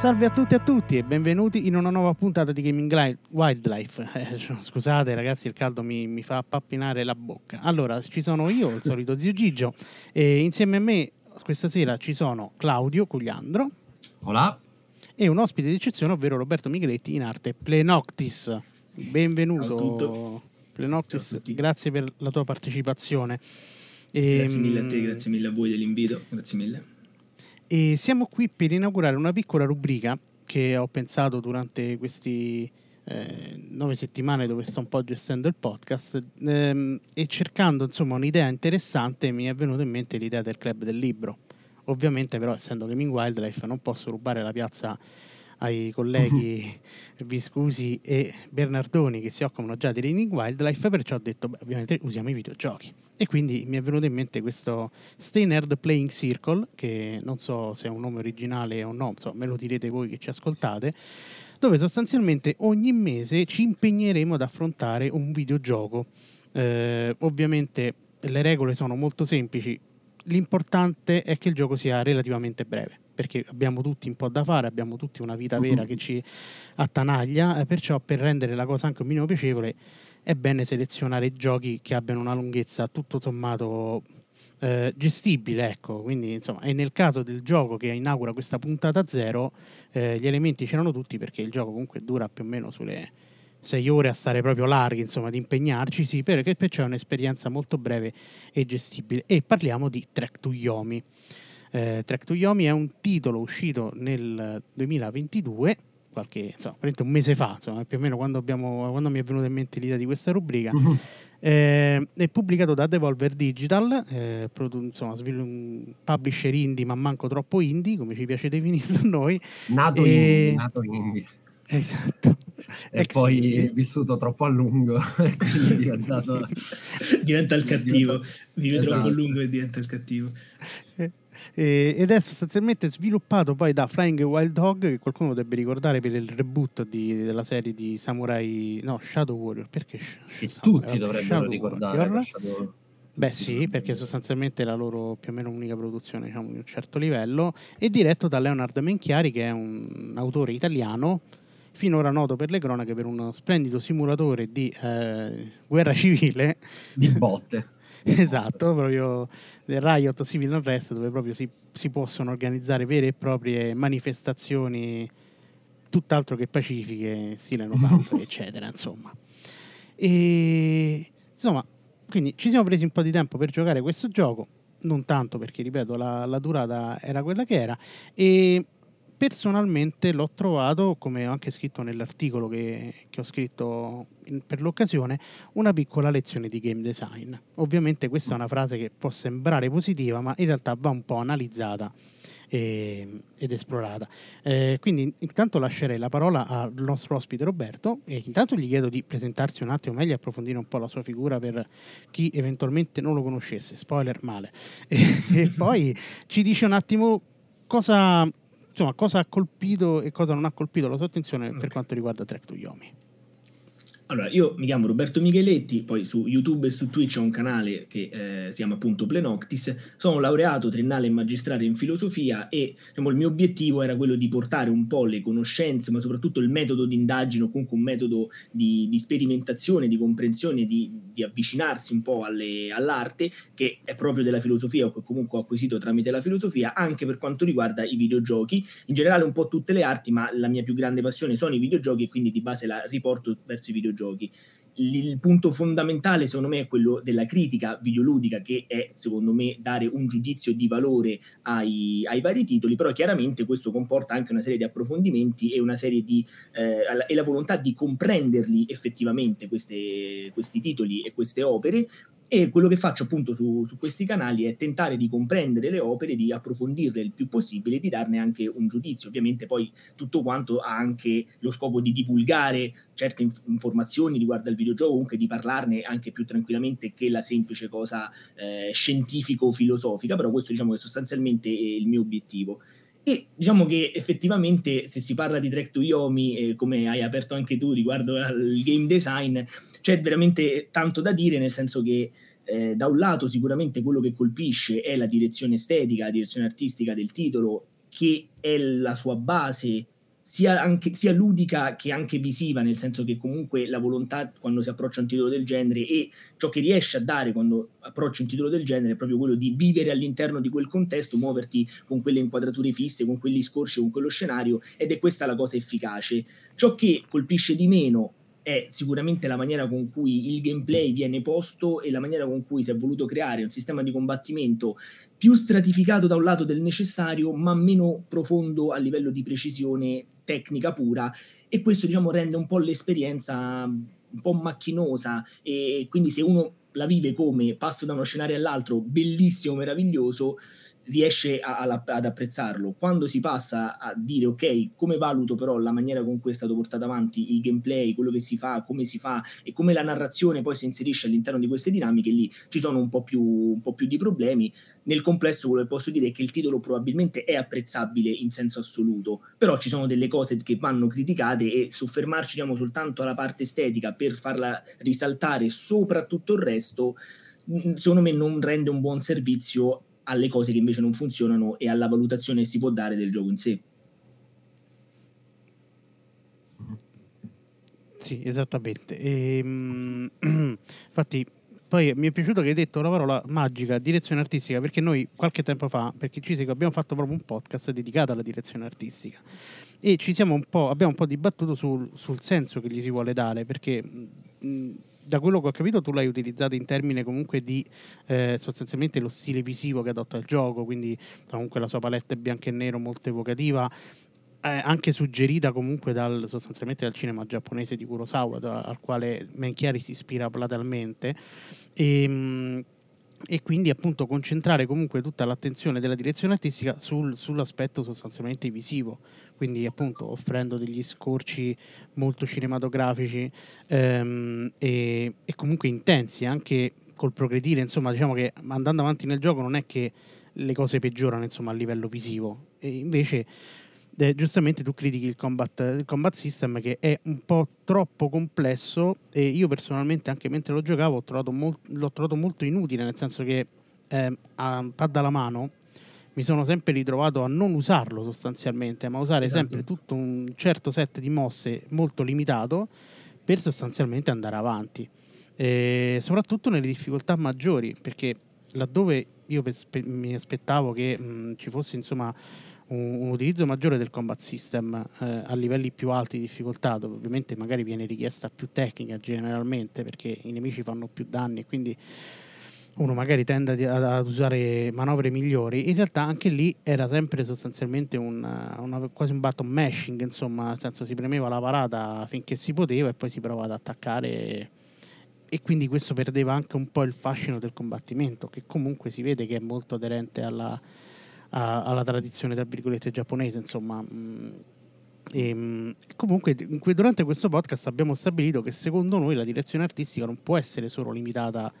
Salve a tutti e a tutti e benvenuti in una nuova puntata di Gaming Wildlife. Eh, scusate ragazzi, il caldo mi, mi, fa pappinare la bocca. Allora, ci sono io, il solito zio Gigio, e insieme a me questa sera ci sono Claudio Cugliandro. Hola. E un ospite d'eccezione, ovvero Roberto Micheletti in arte Plenoctis. Benvenuto. Plenoctis, grazie per la tua partecipazione. E, grazie mille a te, ehm, grazie mille a voi dell'invito, grazie mille. E siamo qui per inaugurare una piccola rubrica che ho pensato durante questi eh, nove settimane dove sto un po' gestendo il podcast ehm, e cercando insomma un'idea interessante mi è venuta in mente l'idea del club del libro. Ovviamente però essendo Gaming Wildlife non posso rubare la piazza ai colleghi Viscusi e Bernardoni che si occupano già di Gaming Wildlife, perciò ho detto beh, ovviamente usiamo i videogiochi. E quindi mi è venuto in mente questo Stay Nerd Playing Circle, che non so se è un nome originale o no, insomma, me lo direte voi che ci ascoltate, dove sostanzialmente ogni mese ci impegneremo ad affrontare un videogioco. Eh, ovviamente le regole sono molto semplici, l'importante è che il gioco sia relativamente breve perché abbiamo tutti un po' da fare, abbiamo tutti una vita vera che ci attanaglia, eh, perciò per rendere la cosa anche un minimo piacevole è bene selezionare giochi che abbiano una lunghezza tutto sommato eh, gestibile, ecco. Quindi, insomma, e nel caso del gioco che inaugura questa puntata zero, eh, gli elementi c'erano tutti perché il gioco comunque dura più o meno sulle sei ore a stare proprio larghi, insomma, di impegnarci, sì, perché c'è un'esperienza molto breve e gestibile. E parliamo di Trek to Yomi. Eh, Trek to Yomi è un titolo uscito nel 2022 qualche, insomma, un mese fa, insomma, più o meno quando, abbiamo, quando, mi è venuta in mente l'idea di questa rubrica. Uh-huh. Eh, è pubblicato da Devolver Digital, eh, produ- insomma, un publisher indie, ma manco troppo indie, come ci piace definirlo a noi. Nato e... indie, nato indie. Esatto. E Ex poi indie. vissuto troppo a lungo, diventato... diventa il cattivo, vive esatto. troppo a lungo e diventa il cattivo. Ed è sostanzialmente sviluppato poi da Flying Wild Hog che qualcuno dovrebbe ricordare per il reboot di, della serie di Samurai no Shadow Warrior perché Sh- Sh- tutti dovrebbero Shadow ricordare Shadow... Beh sì, perché sostanzialmente è la loro più o meno unica produzione diciamo, di un certo livello, è diretto da Leonard Menchiari che è un autore italiano finora noto per le cronache per uno splendido simulatore di eh, guerra civile. Di botte. Esatto, proprio del Riot Civil Unrest dove proprio si, si possono organizzare vere e proprie manifestazioni tutt'altro che pacifiche, stile no eccetera, insomma. E insomma, quindi ci siamo presi un po' di tempo per giocare questo gioco, non tanto perché, ripeto, la, la durata era quella che era, e personalmente l'ho trovato, come ho anche scritto nell'articolo che, che ho scritto in, per l'occasione, una piccola lezione di game design. Ovviamente questa è una frase che può sembrare positiva, ma in realtà va un po' analizzata e, ed esplorata. Eh, quindi intanto lascerei la parola al nostro ospite Roberto e intanto gli chiedo di presentarsi un attimo meglio approfondire un po' la sua figura per chi eventualmente non lo conoscesse, spoiler male. e, e poi ci dice un attimo cosa insomma, cosa ha colpito e cosa non ha colpito la sua attenzione okay. per quanto riguarda Track to Yomi. Allora, io mi chiamo Roberto Micheletti, poi su YouTube e su Twitch ho un canale che eh, si chiama appunto Plenoctis. Sono laureato triennale e magistrale in filosofia e diciamo, il mio obiettivo era quello di portare un po' le conoscenze, ma soprattutto il metodo di indagine o comunque un metodo di, di sperimentazione, di comprensione, di, di avvicinarsi un po' alle, all'arte che è proprio della filosofia o che comunque ho acquisito tramite la filosofia, anche per quanto riguarda i videogiochi. In generale un po' tutte le arti, ma la mia più grande passione sono i videogiochi e quindi di base la riporto verso i videogiochi videogiochi. Il punto fondamentale, secondo me, è quello della critica videoludica, che è, secondo me, dare un giudizio di valore ai, ai vari titoli, però chiaramente questo comporta anche una serie di approfondimenti e una serie di eh, e la volontà di comprenderli effettivamente queste, questi titoli e queste opere e quello che faccio appunto su, su, questi canali è tentare di comprendere le opere, di approfondirle il più possibile e di darne anche un giudizio. Ovviamente poi tutto quanto ha anche lo scopo di divulgare certe inf- informazioni riguardo al videogioco, comunque di parlarne anche più tranquillamente che la semplice cosa eh, scientifico-filosofica, però questo diciamo che sostanzialmente è il mio obiettivo. E diciamo che effettivamente se si parla di Track to Yomi, eh, come hai aperto anche tu riguardo al game design, c'è veramente tanto da dire, nel senso che eh, da un lato sicuramente quello che colpisce è la direzione estetica, la direzione artistica del titolo, che è la sua base sia, anche, sia, ludica che anche visiva, nel senso che comunque la volontà quando si approccia a un titolo del genere e ciò che riesce a dare quando approcci un titolo del genere è proprio quello di vivere all'interno di quel contesto, muoverti con quelle inquadrature fisse, con quegli scorci, con quello scenario ed è questa la cosa efficace. Ciò che colpisce di meno è sicuramente la maniera con cui il gameplay viene posto e la maniera con cui si è voluto creare un sistema di combattimento più stratificato da un lato del necessario, ma meno profondo a livello di precisione tecnica pura. E questo diciamo rende un po' l'esperienza un po' macchinosa. E quindi se uno la vive come passo da uno scenario all'altro bellissimo, meraviglioso, riesce a, a, ad apprezzarlo. Quando si passa a dire ok, come valuto però la maniera con cui è stato portato avanti il gameplay, quello che si fa, come si fa e come la narrazione poi si inserisce all'interno di queste dinamiche, lì ci sono un po' più, un po più di problemi. Nel complesso quello che posso dire è che il titolo probabilmente è apprezzabile in senso assoluto, però ci sono delle cose che vanno criticate e soffermarci diciamo, soltanto alla parte estetica per farla risaltare sopra tutto il resto, secondo me non rende un buon servizio alle cose che invece non funzionano e alla valutazione che si può dare del gioco in sé. Sì, esattamente. E, ehm, infatti, poi mi è piaciuto che hai detto la parola magica, direzione artistica, perché noi qualche tempo fa, per ci segue, abbiamo fatto proprio un podcast dedicato alla direzione artistica e ci siamo un po', abbiamo un po' dibattuto sul, sul senso che gli si vuole dare, perché mh, da quello che ho capito tu l'hai utilizzato in termini comunque di eh, sostanzialmente lo stile visivo che adotta il gioco, quindi comunque la sua palette bianco e nero molto evocativa, eh, anche suggerita comunque dal, sostanzialmente dal cinema giapponese di Kurosawa, da, al quale Menchiari si ispira platalmente. E, ehm, e quindi appunto concentrare comunque tutta l'attenzione della direzione artistica sul, sull'aspetto sostanzialmente visivo, quindi appunto offrendo degli scorci molto cinematografici ehm, e, e, comunque intensi anche col progredire, insomma diciamo che andando avanti nel gioco non è che le cose peggiorano insomma a livello visivo. E invece eh, giustamente tu critichi il combat, il combat system che è un po' troppo complesso e io personalmente anche mentre lo giocavo trovato molt, l'ho trovato molto inutile, nel senso che eh, a pad alla mano mi sono sempre ritrovato a non usarlo sostanzialmente, ma usare esatto. sempre tutto un certo set di mosse molto limitato per sostanzialmente andare avanti. E soprattutto nelle difficoltà maggiori, perché laddove io mi aspettavo che mh, ci fosse insomma un, un, utilizzo maggiore del combat system eh, a livelli più alti di difficoltà, dove ovviamente magari viene richiesta più tecnica generalmente perché i nemici fanno più danni e quindi uno magari tende ad, usare manovre migliori, in realtà anche lì era sempre sostanzialmente un, una, quasi un button mashing, insomma, nel senso si premeva la parata finché si poteva e poi si provava ad attaccare e, quindi questo perdeva anche un po' il fascino del combattimento, che comunque si vede che è molto aderente alla, a, alla tradizione, tra virgolette, giapponese, insomma. Mm, e, ehm, comunque, durante questo podcast abbiamo stabilito che secondo noi la direzione artistica non può essere solo limitata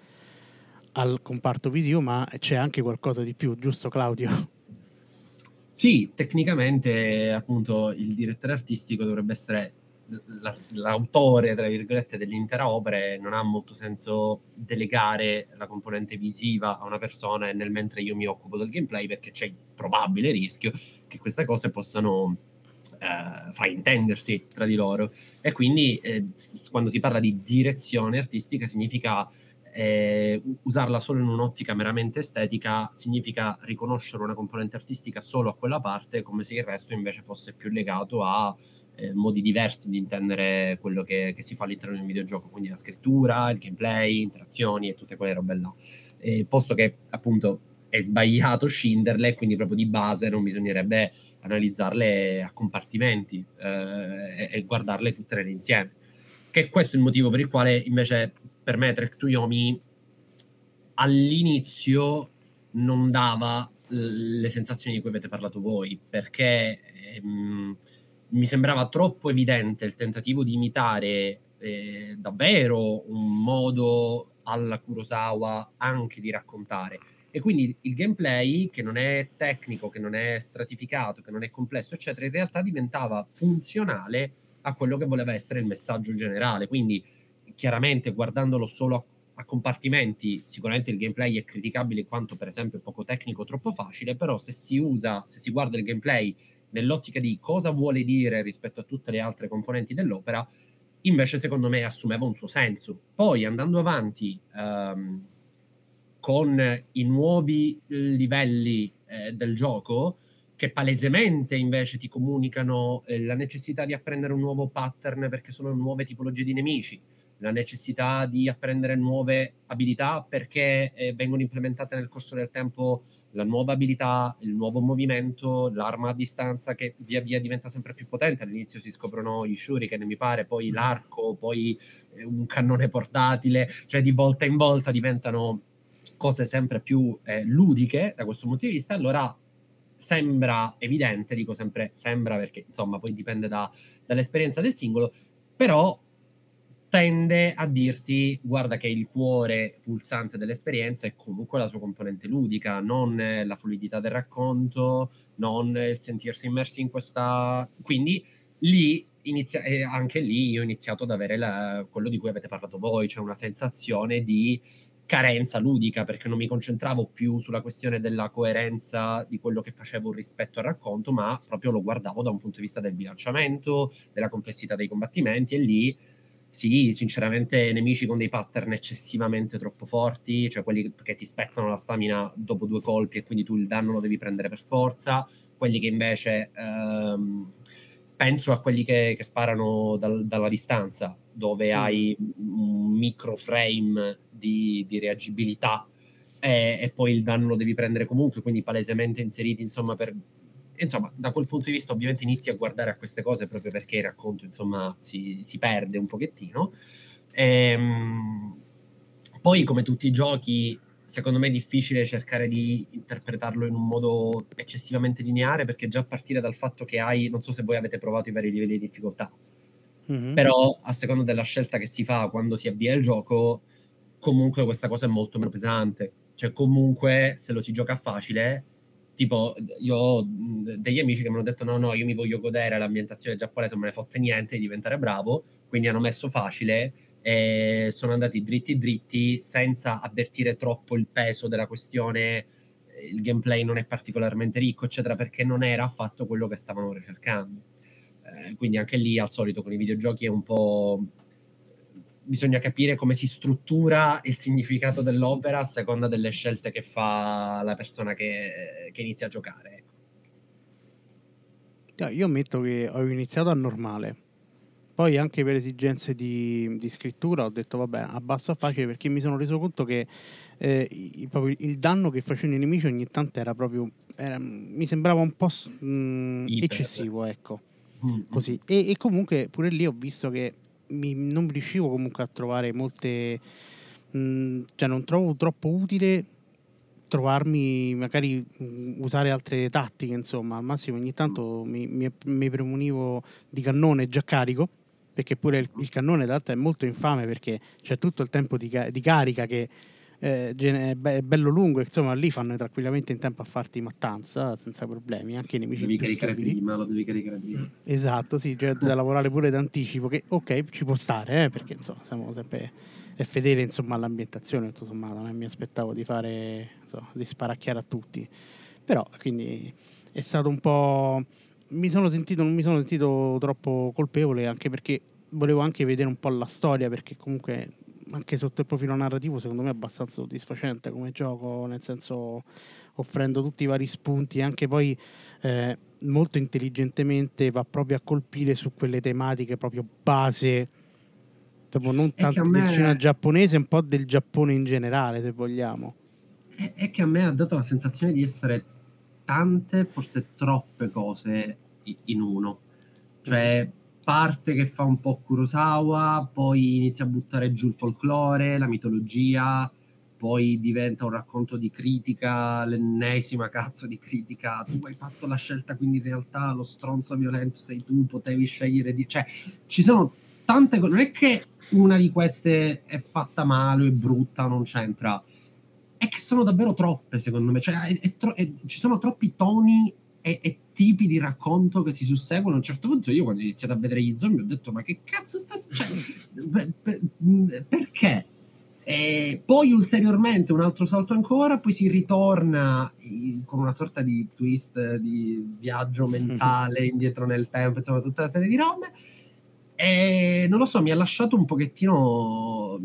al comparto visivo, ma c'è anche qualcosa di più, giusto Claudio? Sì, tecnicamente appunto il direttore artistico dovrebbe essere l'autore, tra virgolette, dell'intera opera e non ha molto senso delegare la componente visiva a una persona e nel mentre io mi occupo del gameplay perché c'è il probabile rischio che queste cose possano eh, fraintendersi tra di loro. E quindi eh, quando si parla di direzione artistica significa eh, usarla solo in un'ottica meramente estetica significa riconoscere una componente artistica solo a quella parte, come se il resto invece fosse più legato a eh, modi diversi di intendere quello che, che, si fa all'interno di un videogioco, quindi la scrittura, il gameplay, interazioni e tutte quelle robe là. Eh, posto che appunto è sbagliato scinderle, quindi proprio di base non bisognerebbe analizzarle a compartimenti eh, e, guardarle tutte insieme. Che è questo il motivo per il quale invece per me Trek to Yomi all'inizio non dava le sensazioni di cui avete parlato voi, perché ehm, mi sembrava troppo evidente il tentativo di imitare eh, davvero un modo alla Kurosawa anche di raccontare. E quindi il gameplay, che non è tecnico, che non è stratificato, che non è complesso, eccetera, in realtà diventava funzionale a quello che voleva essere il messaggio generale. Quindi, chiaramente, guardandolo solo a, a compartimenti, sicuramente il gameplay è criticabile in quanto per esempio è poco tecnico, troppo facile, però se si usa, se si guarda il gameplay nell'ottica di cosa vuole dire rispetto a tutte le altre componenti dell'opera, invece secondo me assumeva un suo senso. Poi andando avanti um, con i nuovi livelli eh, del gioco, che palesemente invece ti comunicano eh, la necessità di apprendere un nuovo pattern perché sono nuove tipologie di nemici, la necessità di apprendere nuove abilità perché eh, vengono implementate nel corso del tempo la nuova abilità, il nuovo movimento, l'arma a distanza che via via diventa sempre più potente. All'inizio si scoprono gli shuriken, mi pare, poi mm. l'arco, poi eh, un cannone portatile, cioè di volta in volta diventano cose sempre più eh, ludiche da questo punto di vista. Allora sembra evidente, dico sempre sembra perché insomma poi dipende da, dall'esperienza del singolo, però tende a dirti guarda che il cuore pulsante dell'esperienza è comunque la sua componente ludica, non la fluidità del racconto, non il sentirsi immersi in questa... Quindi lì, inizia... eh, anche lì io ho iniziato ad avere la... quello di cui avete parlato voi, cioè una sensazione di carenza ludica perché non mi concentravo più sulla questione della coerenza di quello che facevo rispetto al racconto, ma proprio lo guardavo da un punto di vista del bilanciamento, della complessità dei combattimenti e lì sì, sinceramente nemici con dei pattern eccessivamente troppo forti, cioè quelli che ti spezzano la stamina dopo due colpi e quindi tu il danno lo devi prendere per forza, quelli che invece ehm, penso a quelli che, che sparano dal, dalla distanza, dove mm. hai un micro frame di, di reagibilità e, e, poi il danno lo devi prendere comunque, quindi palesemente inseriti insomma per insomma, da quel punto di vista ovviamente inizi a guardare a queste cose proprio perché il racconto, insomma, si, si perde un pochettino. Ehm, poi, come tutti i giochi, secondo me è difficile cercare di interpretarlo in un modo eccessivamente lineare, perché già a partire dal fatto che hai, non so se voi avete provato i vari livelli di difficoltà, mm-hmm. però a seconda della scelta che si fa quando si avvia il gioco, comunque questa cosa è molto meno pesante. Cioè, comunque, se lo si gioca facile, tipo io ho degli amici che mi hanno detto no no io mi voglio godere l'ambientazione giapponese non me ne fotte niente di diventare bravo. Quindi hanno messo facile e sono andati dritti dritti senza avvertire troppo il peso della questione il gameplay non è particolarmente ricco eccetera perché non era affatto quello che stavano ricercando. Eh, quindi anche lì al solito con i videogiochi è un po' bisogna capire come si struttura il significato dell'opera a seconda delle scelte che fa la persona che, che inizia a giocare. Ecco. Io ammetto che ho iniziato a normale, poi anche per esigenze di, di, scrittura ho detto vabbè abbasso a facile perché mi sono reso conto che eh, il, il, danno che facevano i nemici ogni tanto era proprio era, mi sembrava un po' mh, mm, eccessivo ecco mm-hmm. così e, e, comunque pure lì ho visto che mi, non riuscivo comunque a trovare molte... Mh, mm, cioè non trovo troppo utile trovarmi, magari mh, usare altre tattiche, insomma, al massimo ogni tanto mi, mi, mi premunivo di cannone già carico, perché pure il, il cannone d'altro è molto infame perché c'è tutto il tempo di, di carica che eh, è bello lungo, insomma lì fanno tranquillamente in tempo a farti mattanza senza problemi, anche i nemici devi caricare prima, lo devi caricare prima. Esatto, sì, cioè da lavorare pure d'anticipo che ok, ci può stare, eh, perché insomma siamo sempre è fedele insomma all'ambientazione, tutto sommato, non mi aspettavo di fare insomma, di sparacchiare a tutti. Però quindi è stato un po' mi sono sentito non mi sono sentito troppo colpevole anche perché volevo anche vedere un po' la storia perché comunque anche sotto il profilo narrativo secondo me è abbastanza soddisfacente come gioco, nel senso offrendo tutti i vari spunti, anche poi eh, molto intelligentemente va proprio a colpire su quelle tematiche proprio base, proprio non tanto me... del cinema giapponese, un po' del Giappone in generale, se vogliamo. È, è che a me ha dato la sensazione di essere tante, forse troppe cose in uno. Cioè, mm parte che fa un po' Kurosawa, poi inizia a buttare giù il folklore, la mitologia, poi diventa un racconto di critica, l'ennesima cazzo di critica, tu hai fatto la scelta, quindi in realtà lo stronzo violento sei tu, potevi scegliere di... cioè ci sono tante cose, non è che una di queste è fatta male, è brutta, non c'entra, è che sono davvero troppe secondo me, cioè è, è tro- ci sono troppi toni e, tipi di racconto che si susseguono. A un certo punto, io quando ho iniziato a vedere gli zombie, ho detto: Ma che cazzo sta succedendo? Perché? E poi ulteriormente un altro salto ancora, poi si ritorna con una sorta di twist di viaggio mentale indietro nel tempo, insomma tutta una serie di robe. E non lo so, mi ha lasciato un pochettino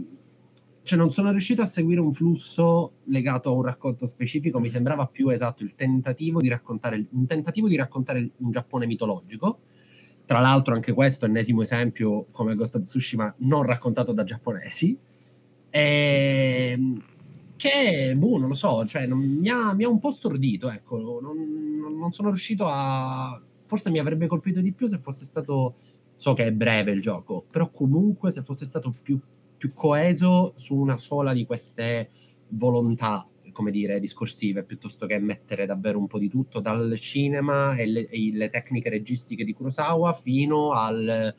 cioè non sono riuscito a seguire un flusso legato a un racconto specifico, mi sembrava più esatto il tentativo di raccontare, un tentativo di raccontare un Giappone mitologico. Tra l'altro anche questo, ennesimo esempio come Ghost of Tsushima, non raccontato da giapponesi. E... Ehm, che, boh, non lo so, cioè, non, mi, ha, mi, ha, un po' stordito, ecco, non, non sono riuscito a... Forse mi avrebbe colpito di più se fosse stato... So che è breve il gioco, però comunque se fosse stato più più coeso su una sola di queste volontà, come dire, discorsive, piuttosto che mettere davvero un po' di tutto, dal cinema e le, e le tecniche registiche di Kurosawa fino al...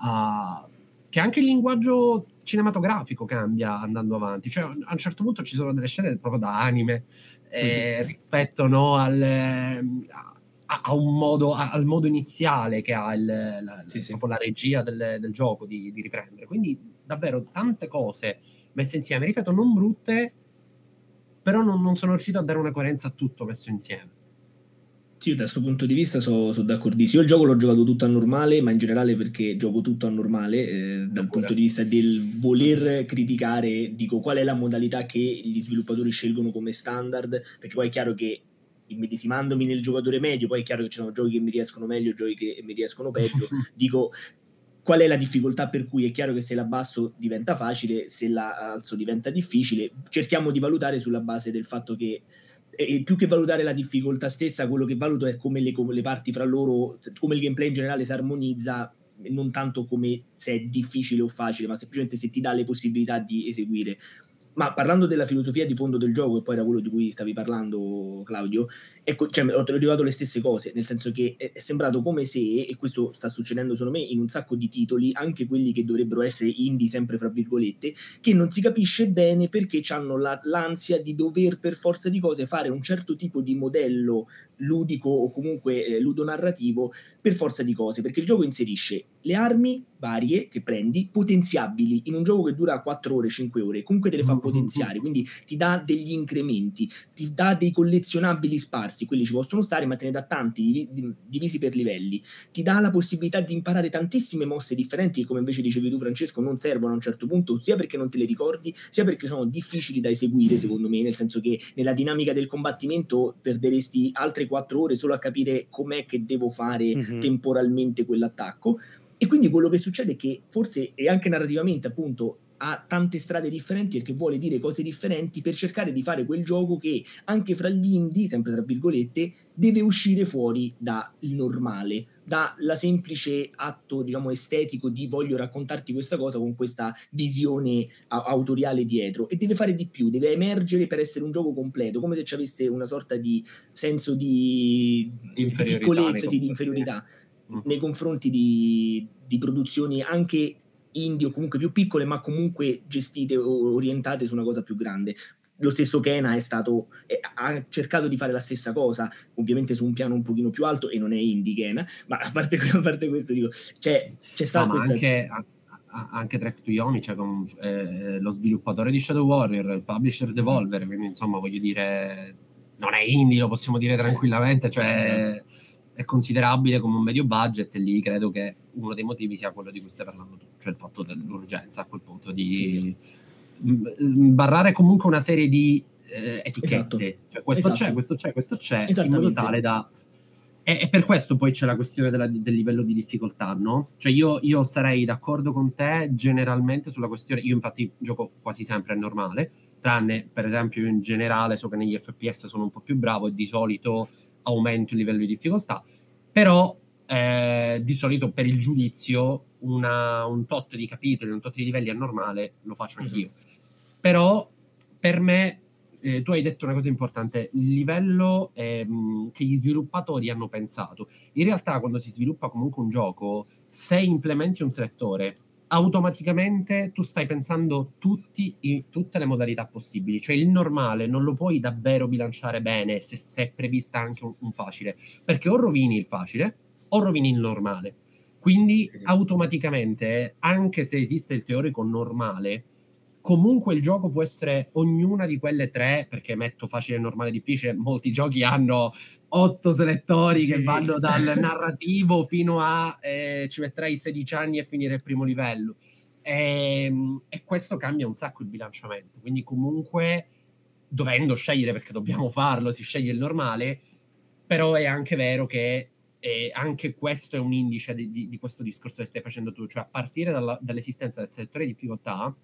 A, che anche il linguaggio cinematografico cambia andando avanti. Cioè, a un certo punto ci sono delle scene proprio da anime eh, rispetto no, al, a, a un modo, a, al modo iniziale che ha il, la, sì, sì. la regia del, del gioco di, di, riprendere. Quindi davvero tante cose messe insieme, ripeto, non brutte, però non, non sono riuscito a dare una coerenza a tutto messo insieme. Sì, da questo punto di vista sono so d'accordissimo. Io il gioco l'ho giocato tutto a normale, ma in generale perché gioco tutto a normale, eh, dal punto di vista del voler criticare, dico qual è la modalità che gli sviluppatori scelgono come standard, perché poi è chiaro che immedesimandomi nel giocatore medio, poi è chiaro che ci sono giochi che mi riescono meglio, giochi che mi riescono peggio, dico qual è la difficoltà per cui è chiaro che se la basso diventa facile, se la alzo diventa difficile, cerchiamo di valutare sulla base del fatto che eh, più che valutare la difficoltà stessa, quello che valuto è come le, come le parti fra loro, come il gameplay in generale si armonizza non tanto come se è difficile o facile, ma semplicemente se ti dà le possibilità di eseguire. Ma parlando della filosofia di fondo del gioco, e poi era quello di cui stavi parlando, Claudio, ecco, cioè, ho trovato le stesse cose, nel senso che è sembrato come se, e questo sta succedendo secondo me in un sacco di titoli, anche quelli che dovrebbero essere indie, sempre fra virgolette, che non si capisce bene perché hanno la, l'ansia di dover per forza di cose fare un certo tipo di modello ludico o comunque eh, ludonarrativo per forza di cose, perché il gioco inserisce le armi varie che prendi, potenziabili, in un gioco che dura 4 ore, 5 ore, comunque te le fa mm-hmm. potenziare, quindi ti dà degli incrementi, ti dà dei collezionabili sparsi, quelli ci possono stare, ma te ne dà tanti, divisi per livelli, ti dà la possibilità di imparare tantissime mosse differenti che come invece dicevi tu Francesco non servono a un certo punto, sia perché non te le ricordi, sia perché sono difficili da eseguire secondo me, nel senso che nella dinamica del combattimento perderesti altre 4 ore solo a capire com'è che devo fare mm-hmm. temporalmente quell'attacco e quindi quello che succede è che forse, e anche narrativamente appunto, ha tante strade differenti perché vuole dire cose differenti per cercare di fare quel gioco che anche fra gli indie, sempre tra virgolette, deve uscire fuori dal normale, dalla semplice atto, diciamo, estetico di voglio raccontarti questa cosa con questa visione a- autoriale dietro e deve fare di più, deve emergere per essere un gioco completo, come se ci avesse una sorta di senso di, di piccolezza, sì, di inferiorità mm. nei confronti di, di produzioni anche indie o comunque più piccole, ma comunque gestite o orientate su una cosa più grande. Lo stesso Kena è stato, è, ha cercato di fare la stessa cosa, ovviamente su un piano un pochino più alto e non è indie Kena, ma a parte, a parte questo dico, c'è, c'è stata no, questa... Anche, anche Track to Yomi, cioè con eh, lo sviluppatore di Shadow Warrior, il publisher Devolver, quindi insomma voglio dire, non è indie, lo possiamo dire tranquillamente, cioè... È considerabile come un medio budget e lì credo che uno dei motivi sia quello di cui stai parlando tu, cioè il fatto dell'urgenza a quel punto di sì, sì. Barrare comunque una serie di eh, etichette, esatto. cioè questo esatto. c'è, questo c'è, questo c'è, in modo tale da... E, e per questo poi c'è la questione della, del livello di difficoltà, no? Cioè io, io sarei d'accordo con te generalmente sulla questione, io infatti gioco quasi sempre a normale, tranne per esempio in generale so che negli FPS sono un po' più bravo e di solito aumento il livello di difficoltà, però eh, di solito per il giudizio una, un tot di capitoli, un tot di livelli è normale, lo faccio mhm. anch'io. Mm-hmm. Però per me, eh, tu hai detto una cosa importante, il livello ehm, che gli sviluppatori hanno pensato. In realtà quando si sviluppa comunque un gioco, se implementi un selettore automaticamente tu stai pensando tutti, i, tutte le modalità possibili, cioè il normale non lo puoi davvero bilanciare bene se, se è prevista anche un, un, facile, perché o rovini il facile o rovini il normale. Quindi sì, sì. automaticamente, anche se esiste il teorico normale, comunque il gioco può essere ognuna di quelle tre, perché metto facile, normale, difficile, molti giochi hanno otto selettori sì. che vanno dal narrativo fino a eh, ci metterai 16 anni a finire il primo livello. E, ehm, e, questo cambia un sacco il bilanciamento. Quindi, comunque, dovendo scegliere perché dobbiamo farlo, si sceglie il normale, però è anche vero che eh, anche questo è un indice di, di, di, questo discorso che stai facendo tu, cioè a partire dalla, dall'esistenza del selettore di difficoltà,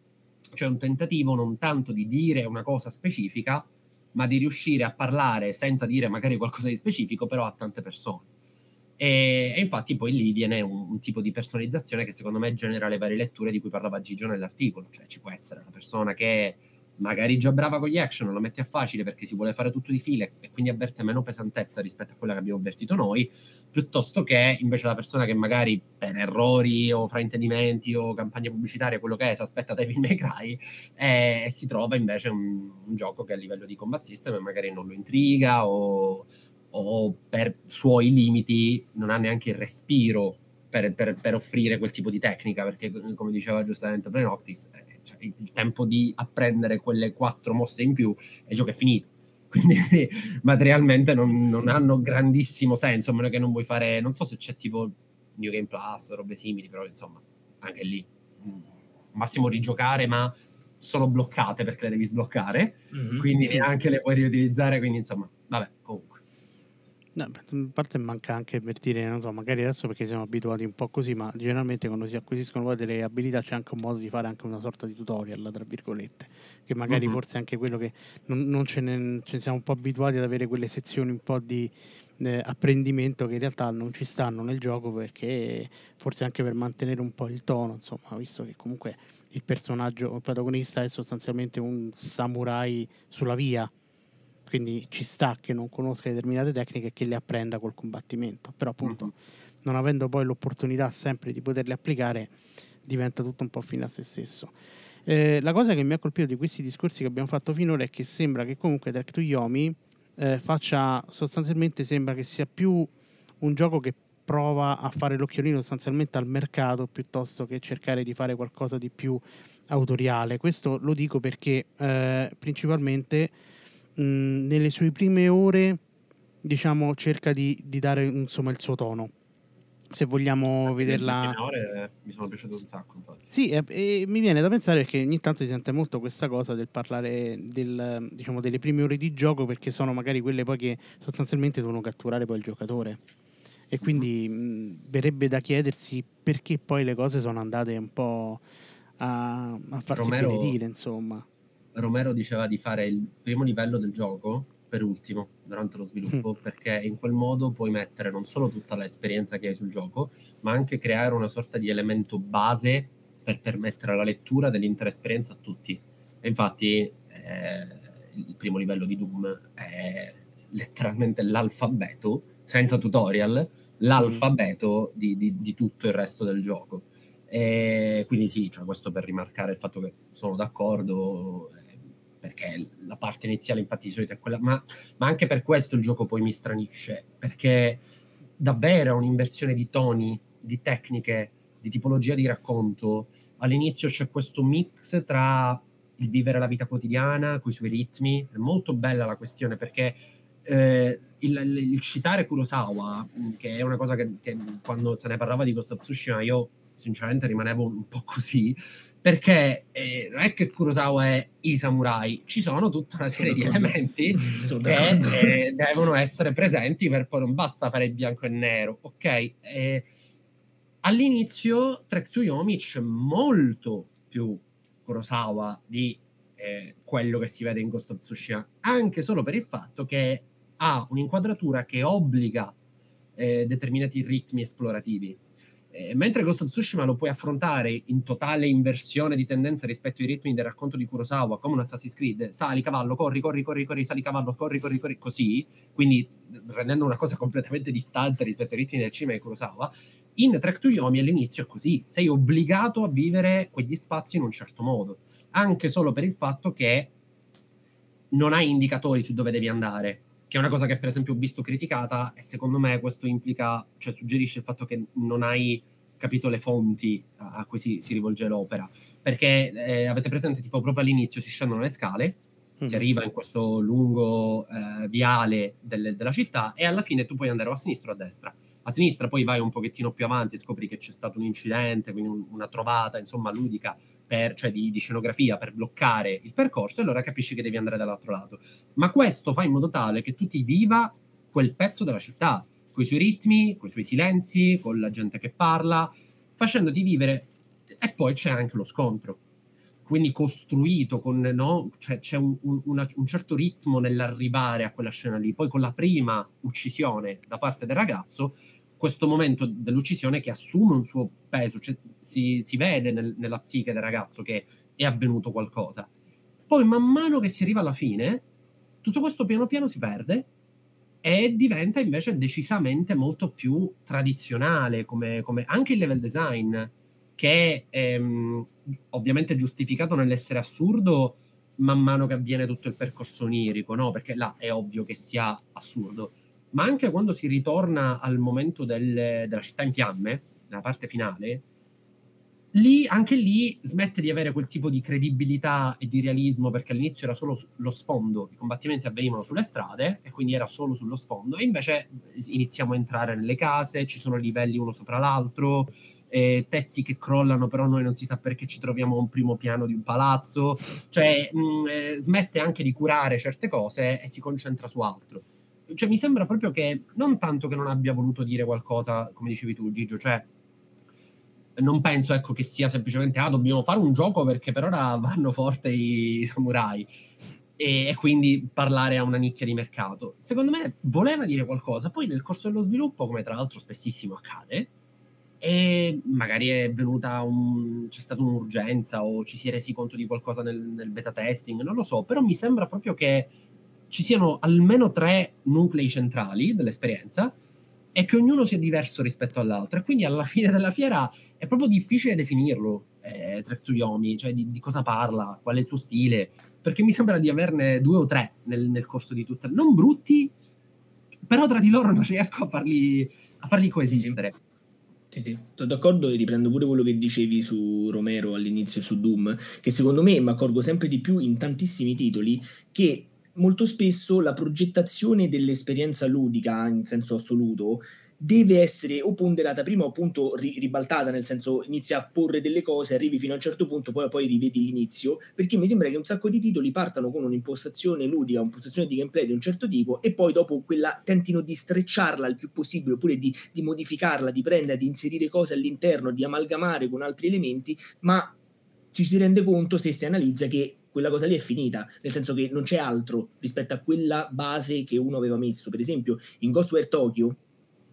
c'è un tentativo non tanto di dire una cosa specifica, ma di riuscire a parlare senza dire magari qualcosa di specifico, però a tante persone. E, e infatti poi lì viene un, un, tipo di personalizzazione che secondo me genera le varie letture di cui parlava Gigio nell'articolo, cioè ci può essere una persona che magari già brava con gli action, lo mette a facile perché si vuole fare tutto di file e quindi avverte meno pesantezza rispetto a quella che abbiamo avvertito noi, piuttosto che invece la persona che magari per errori o fraintendimenti o campagne pubblicitarie, quello che è, si aspetta Devil May Cry e, e si trova invece un, un, gioco che a livello di combat system magari non lo intriga o, o per suoi limiti non ha neanche il respiro per, per, per, offrire quel tipo di tecnica, perché come diceva giustamente Prenoctis, eh, cioè, il tempo di apprendere quelle quattro mosse in più e il gioco è finito. Quindi materialmente non, non, hanno grandissimo senso, a meno che non vuoi fare, non so se c'è tipo New Game Plus, robe simili, però insomma, anche lì, mm, massimo rigiocare, ma sono bloccate perché le devi sbloccare, mm-hmm. quindi neanche le puoi riutilizzare, quindi insomma, vabbè, comunque. No, a parte manca anche per dire, non so, magari adesso perché siamo abituati un po' così, ma generalmente quando si acquisiscono poi delle abilità c'è anche un modo di fare anche una sorta di tutorial, tra virgolette, che magari uh-huh. forse anche quello che non, non ce, ne, ce, ne, siamo un po' abituati ad avere quelle sezioni un po' di eh, apprendimento che in realtà non ci stanno nel gioco perché forse anche per mantenere un po' il tono, insomma, visto che comunque il personaggio, il protagonista è sostanzialmente un samurai sulla via quindi ci sta che non conosca determinate tecniche e che le apprenda col combattimento, però appunto uh-huh. non avendo poi l'opportunità sempre di poterle applicare diventa tutto un po' fine a se stesso. Eh, la cosa che mi ha colpito di questi discorsi che abbiamo fatto finora è che sembra che comunque Trek to Yomi eh, faccia sostanzialmente sembra che sia più un gioco che prova a fare l'occhiolino sostanzialmente al mercato piuttosto che cercare di fare qualcosa di più autoriale. Questo lo dico perché eh, principalmente mh, nelle sue prime ore diciamo cerca di, di dare insomma il suo tono se vogliamo Anche vederla. Le ore mi sono piaciute un sacco, infatti. Sì, e, e, mi viene da pensare perché ogni tanto si sente molto questa cosa del parlare del, diciamo, delle prime ore di gioco perché sono magari quelle poi che sostanzialmente devono catturare poi il giocatore. E quindi mm-hmm. mh, verrebbe da chiedersi perché poi le cose sono andate un po' a, a farsi Romero, benedire, insomma. Romero diceva di fare il primo livello del gioco per ultimo durante lo sviluppo, mm. perché in quel modo puoi mettere non solo tutta l'esperienza che hai sul gioco, ma anche creare una sorta di elemento base per permettere la lettura dell'intera esperienza a tutti. E infatti eh, il primo livello di Doom è letteralmente l'alfabeto, senza tutorial, l'alfabeto mm. di, di, di tutto il resto del gioco. E quindi sì, cioè questo per rimarcare il fatto che sono d'accordo, perché la parte iniziale infatti di solito è quella, ma, ma anche per questo il gioco poi mi stranisce, perché davvero è un'inversione di toni, di tecniche, di tipologia di racconto. All'inizio c'è questo mix tra il vivere la vita quotidiana con i suoi ritmi, è molto bella la questione perché eh, il, il, citare Kurosawa, che è una cosa che, che, quando se ne parlava di Ghost of Tsushima io sinceramente rimanevo un po' così, perché eh, non è che Kurosawa è i samurai, ci sono tutta una serie di elementi che eh, devono essere presenti per poi non basta fare il bianco e nero, ok? Eh, all'inizio Trek to Yomi c'è molto più Kurosawa di eh, quello che si vede in Ghost of Tsushima, anche solo per il fatto che ha un'inquadratura che obbliga eh, determinati ritmi esplorativi eh, mentre Ghost of Tsushima lo puoi affrontare in totale inversione di tendenza rispetto ai ritmi del racconto di Kurosawa, come un Assassin's Creed, sali cavallo, corri, corri, corri, corri, sali cavallo, corri, corri, corri, così, quindi rendendo una cosa completamente distante rispetto ai ritmi del cinema di Kurosawa, in Trek to Yomi all'inizio è così, sei obbligato a vivere quegli spazi in un certo modo, anche solo per il fatto che non hai indicatori su dove devi andare, che è una cosa che per esempio ho visto criticata e secondo me questo implica, cioè suggerisce il fatto che non hai capito le fonti a cui si, si rivolge l'opera. Perché eh, avete presente, tipo, proprio all'inizio si scendono le scale, mm. si arriva in questo lungo eh, viale del, della città e alla fine tu puoi andare o a sinistra o a destra. A sinistra poi vai un pochettino più avanti e scopri che c'è stato un incidente, quindi un, una trovata, insomma, ludica, per, cioè di, di, scenografia per bloccare il percorso e allora capisci che devi andare dall'altro lato. Ma questo fa in modo tale che tu ti viva quel pezzo della città, con i suoi ritmi, con i suoi silenzi, con la gente che parla, facendoti vivere. E poi c'è anche lo scontro quindi costruito con, no? cioè, c'è un, un, una, un, certo ritmo nell'arrivare a quella scena lì. Poi con la prima uccisione da parte del ragazzo, questo momento dell'uccisione che assume un suo peso, cioè, si, si, vede nel, nella psiche del ragazzo che è avvenuto qualcosa. Poi man mano che si arriva alla fine, tutto questo piano piano si perde e diventa invece decisamente molto più tradizionale, come, come anche il level design che è ehm, ovviamente giustificato nell'essere assurdo man mano che avviene tutto il percorso onirico, no? Perché là è ovvio che sia assurdo. Ma anche quando si ritorna al momento del, della città in fiamme, nella parte finale, lì, anche lì smette di avere quel tipo di credibilità e di realismo perché all'inizio era solo lo sfondo, i combattimenti avvenivano sulle strade e quindi era solo sullo sfondo e invece iniziamo a entrare nelle case, ci sono livelli uno sopra l'altro, eh, tetti che crollano, però noi non si sa perché ci troviamo a un primo piano di un palazzo, cioè mh, eh, smette anche di curare certe cose e si concentra su altro. Cioè mi sembra proprio che non tanto che non abbia voluto dire qualcosa, come dicevi tu Gigio, cioè non penso ecco, che sia semplicemente ah dobbiamo fare un gioco perché per ora vanno forte i samurai e, e, quindi parlare a una nicchia di mercato. Secondo me voleva dire qualcosa, poi nel corso dello sviluppo, come tra l'altro spessissimo accade, e magari è venuta un, c'è stata un'urgenza o ci si è resi conto di qualcosa nel, nel, beta testing, non lo so, però mi sembra proprio che ci siano almeno tre nuclei centrali dell'esperienza e che ognuno sia diverso rispetto all'altro e quindi alla fine della fiera è proprio difficile definirlo eh, Trek to Yomi, cioè di, di, cosa parla, qual è il suo stile, perché mi sembra di averne due o tre nel, nel corso di tutta, non brutti, però tra di loro non riesco a farli, a farli coesistere. Sì. Sì, sì, sono d'accordo e riprendo pure quello che dicevi su Romero all'inizio su Doom, che secondo me mi accorgo sempre di più in tantissimi titoli che molto spesso la progettazione dell'esperienza ludica in senso assoluto deve essere o ponderata prima o appunto ri- ribaltata, nel senso inizia a porre delle cose, arrivi fino a un certo punto, poi, poi rivedi l'inizio, perché mi sembra che un sacco di titoli partano con un'impostazione ludica, un'impostazione di gameplay di un certo tipo e poi dopo quella tentino di strecciarla il più possibile oppure di, di modificarla, di prendere, di inserire cose all'interno, di amalgamare con altri elementi, ma ci si rende conto se si analizza che quella cosa lì è finita, nel senso che non c'è altro rispetto a quella base che uno aveva messo. Per esempio, in Ghostware Tokyo,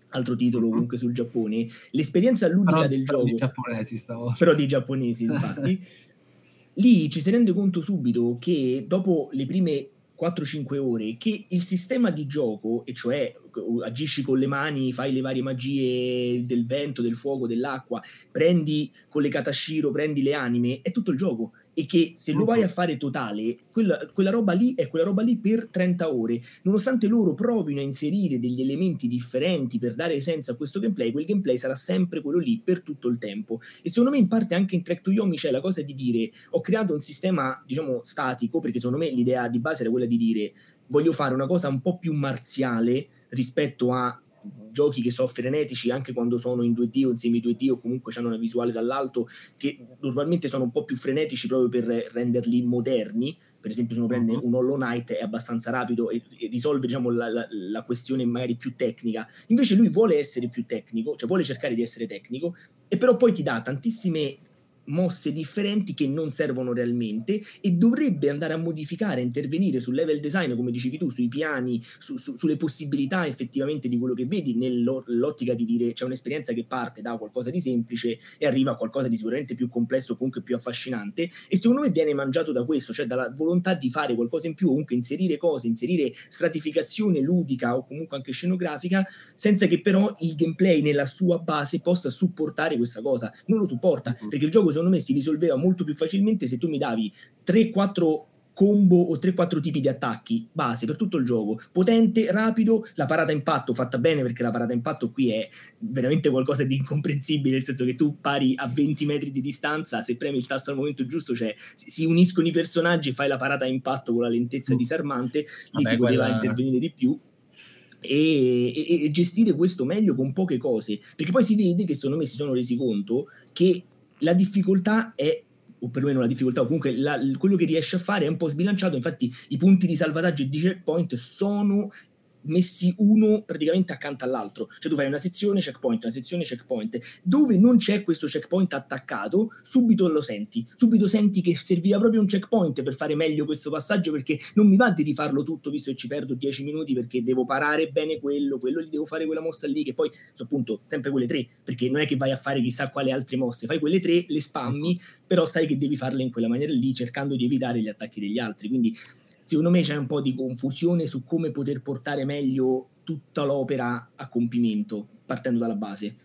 altro titolo mhm. comunque sul Giappone, l'esperienza ludica però, del però gioco. Di giapponesi stavolta. Però di giapponesi, infatti. lì ci si rende conto subito che dopo le prime 4-5 ore che il sistema di gioco, e cioè agisci con le mani, fai le varie magie del vento, del fuoco, dell'acqua, prendi con le katashiro, prendi le anime, è tutto il gioco e che se lo vai a fare totale, quella, quella, roba lì è quella roba lì per 30 ore. Nonostante loro provino a inserire degli elementi differenti per dare senso a questo gameplay, quel gameplay sarà sempre quello lì per tutto il tempo. E secondo me in parte anche in Track to Yomi c'è la cosa di dire ho creato un sistema, diciamo, statico, perché secondo me l'idea di base era quella di dire voglio fare una cosa un po' più marziale rispetto a giochi che sono frenetici anche quando sono in 2D o in semi 2D o comunque hanno una visuale dall'alto che normalmente sono un po' più frenetici proprio per renderli moderni per esempio se uno prende uh-huh. un Hollow Knight è abbastanza rapido e, e risolve diciamo, la, la, la, questione magari più tecnica invece lui vuole essere più tecnico cioè vuole cercare di essere tecnico e però poi ti dà tantissime mosse differenti che non servono realmente e dovrebbe andare a modificare, a intervenire sul level design, come dicevi tu, sui piani, su, su, sulle possibilità effettivamente di quello che vedi, nell'ottica di dire c'è un'esperienza che parte da qualcosa di semplice e arriva a qualcosa di sicuramente più complesso, comunque più affascinante e secondo me viene mangiato da questo, cioè dalla volontà di fare qualcosa in più, comunque inserire cose, inserire stratificazione ludica o comunque anche scenografica, senza che però il gameplay nella sua base possa supportare questa cosa. Non lo supporta, mm-hmm. perché il gioco secondo me si risolveva molto più facilmente se tu mi davi 3-4 combo o 3-4 tipi di attacchi base per tutto il gioco. Potente, rapido, la parata impatto fatta bene perché la parata impatto qui è veramente qualcosa di incomprensibile, nel senso che tu pari a 20 metri di distanza, se premi il tasto al momento giusto, cioè si uniscono i personaggi e fai la parata impatto con la lentezza mm. disarmante, lì Vabbè, si poteva quella... intervenire di più. E, e, e, gestire questo meglio con poche cose perché poi si vede che secondo me si sono resi conto che la difficoltà è o perlomeno la difficoltà, o comunque la, quello che riesce a fare è un po' sbilanciato. Infatti, i punti di salvataggio e di checkpoint sono messi uno praticamente accanto all'altro. Cioè tu fai una sezione checkpoint, una sezione checkpoint, dove non c'è questo checkpoint attaccato, subito lo senti. Subito senti che serviva proprio un checkpoint per fare meglio questo passaggio perché non mi va di rifarlo tutto visto che ci perdo 10 minuti perché devo parare bene quello, quello gli devo fare quella mossa lì che poi sono appunto sempre quelle tre, perché non è che vai a fare chissà quale altre mosse, fai quelle tre, le spammi, però sai che devi farle in quella maniera lì cercando di evitare gli attacchi degli altri. Quindi secondo me c'è un po' di confusione su come poter portare meglio tutta l'opera a compimento, partendo dalla base.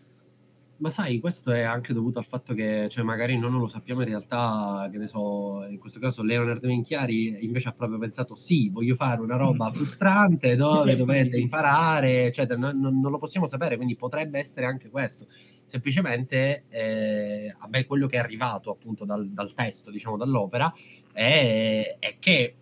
Ma sai, questo è anche dovuto al fatto che, cioè, magari noi non lo sappiamo in realtà, che ne so, in questo caso Leonard Menchiari invece ha proprio pensato, sì, voglio fare una roba frustrante dove dovete imparare, eccetera, non, non, lo possiamo sapere, quindi potrebbe essere anche questo. Semplicemente, eh, a me quello che è arrivato appunto dal, dal testo, diciamo, dall'opera, è, è che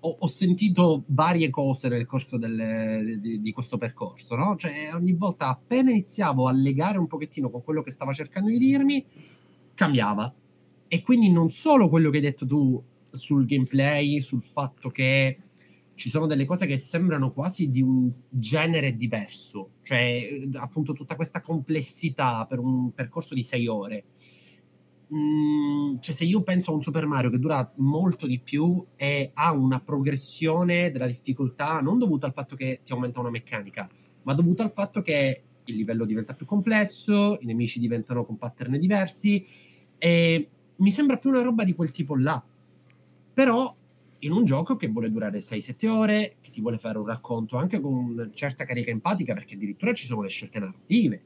ho, ho, sentito varie cose nel corso del, di, di, questo percorso, no? Cioè, ogni volta appena iniziavo a legare un pochettino con quello che stava cercando di dirmi, cambiava. E quindi non solo quello che hai detto tu sul gameplay, sul fatto che ci sono delle cose che sembrano quasi di un genere diverso, cioè appunto tutta questa complessità per un percorso di sei ore Mhmm, cioè se io penso a un Super Mario che dura molto di più e ha una progressione della difficoltà non dovuta al fatto che ti aumenta una meccanica, ma dovuta al fatto che il livello diventa più complesso, i nemici diventano con pattern diversi e mi sembra più una roba di quel tipo là. Però in un gioco che vuole durare 6-7 ore, che ti vuole fare un racconto anche con una certa carica empatica, perché addirittura ci sono le scelte narrative.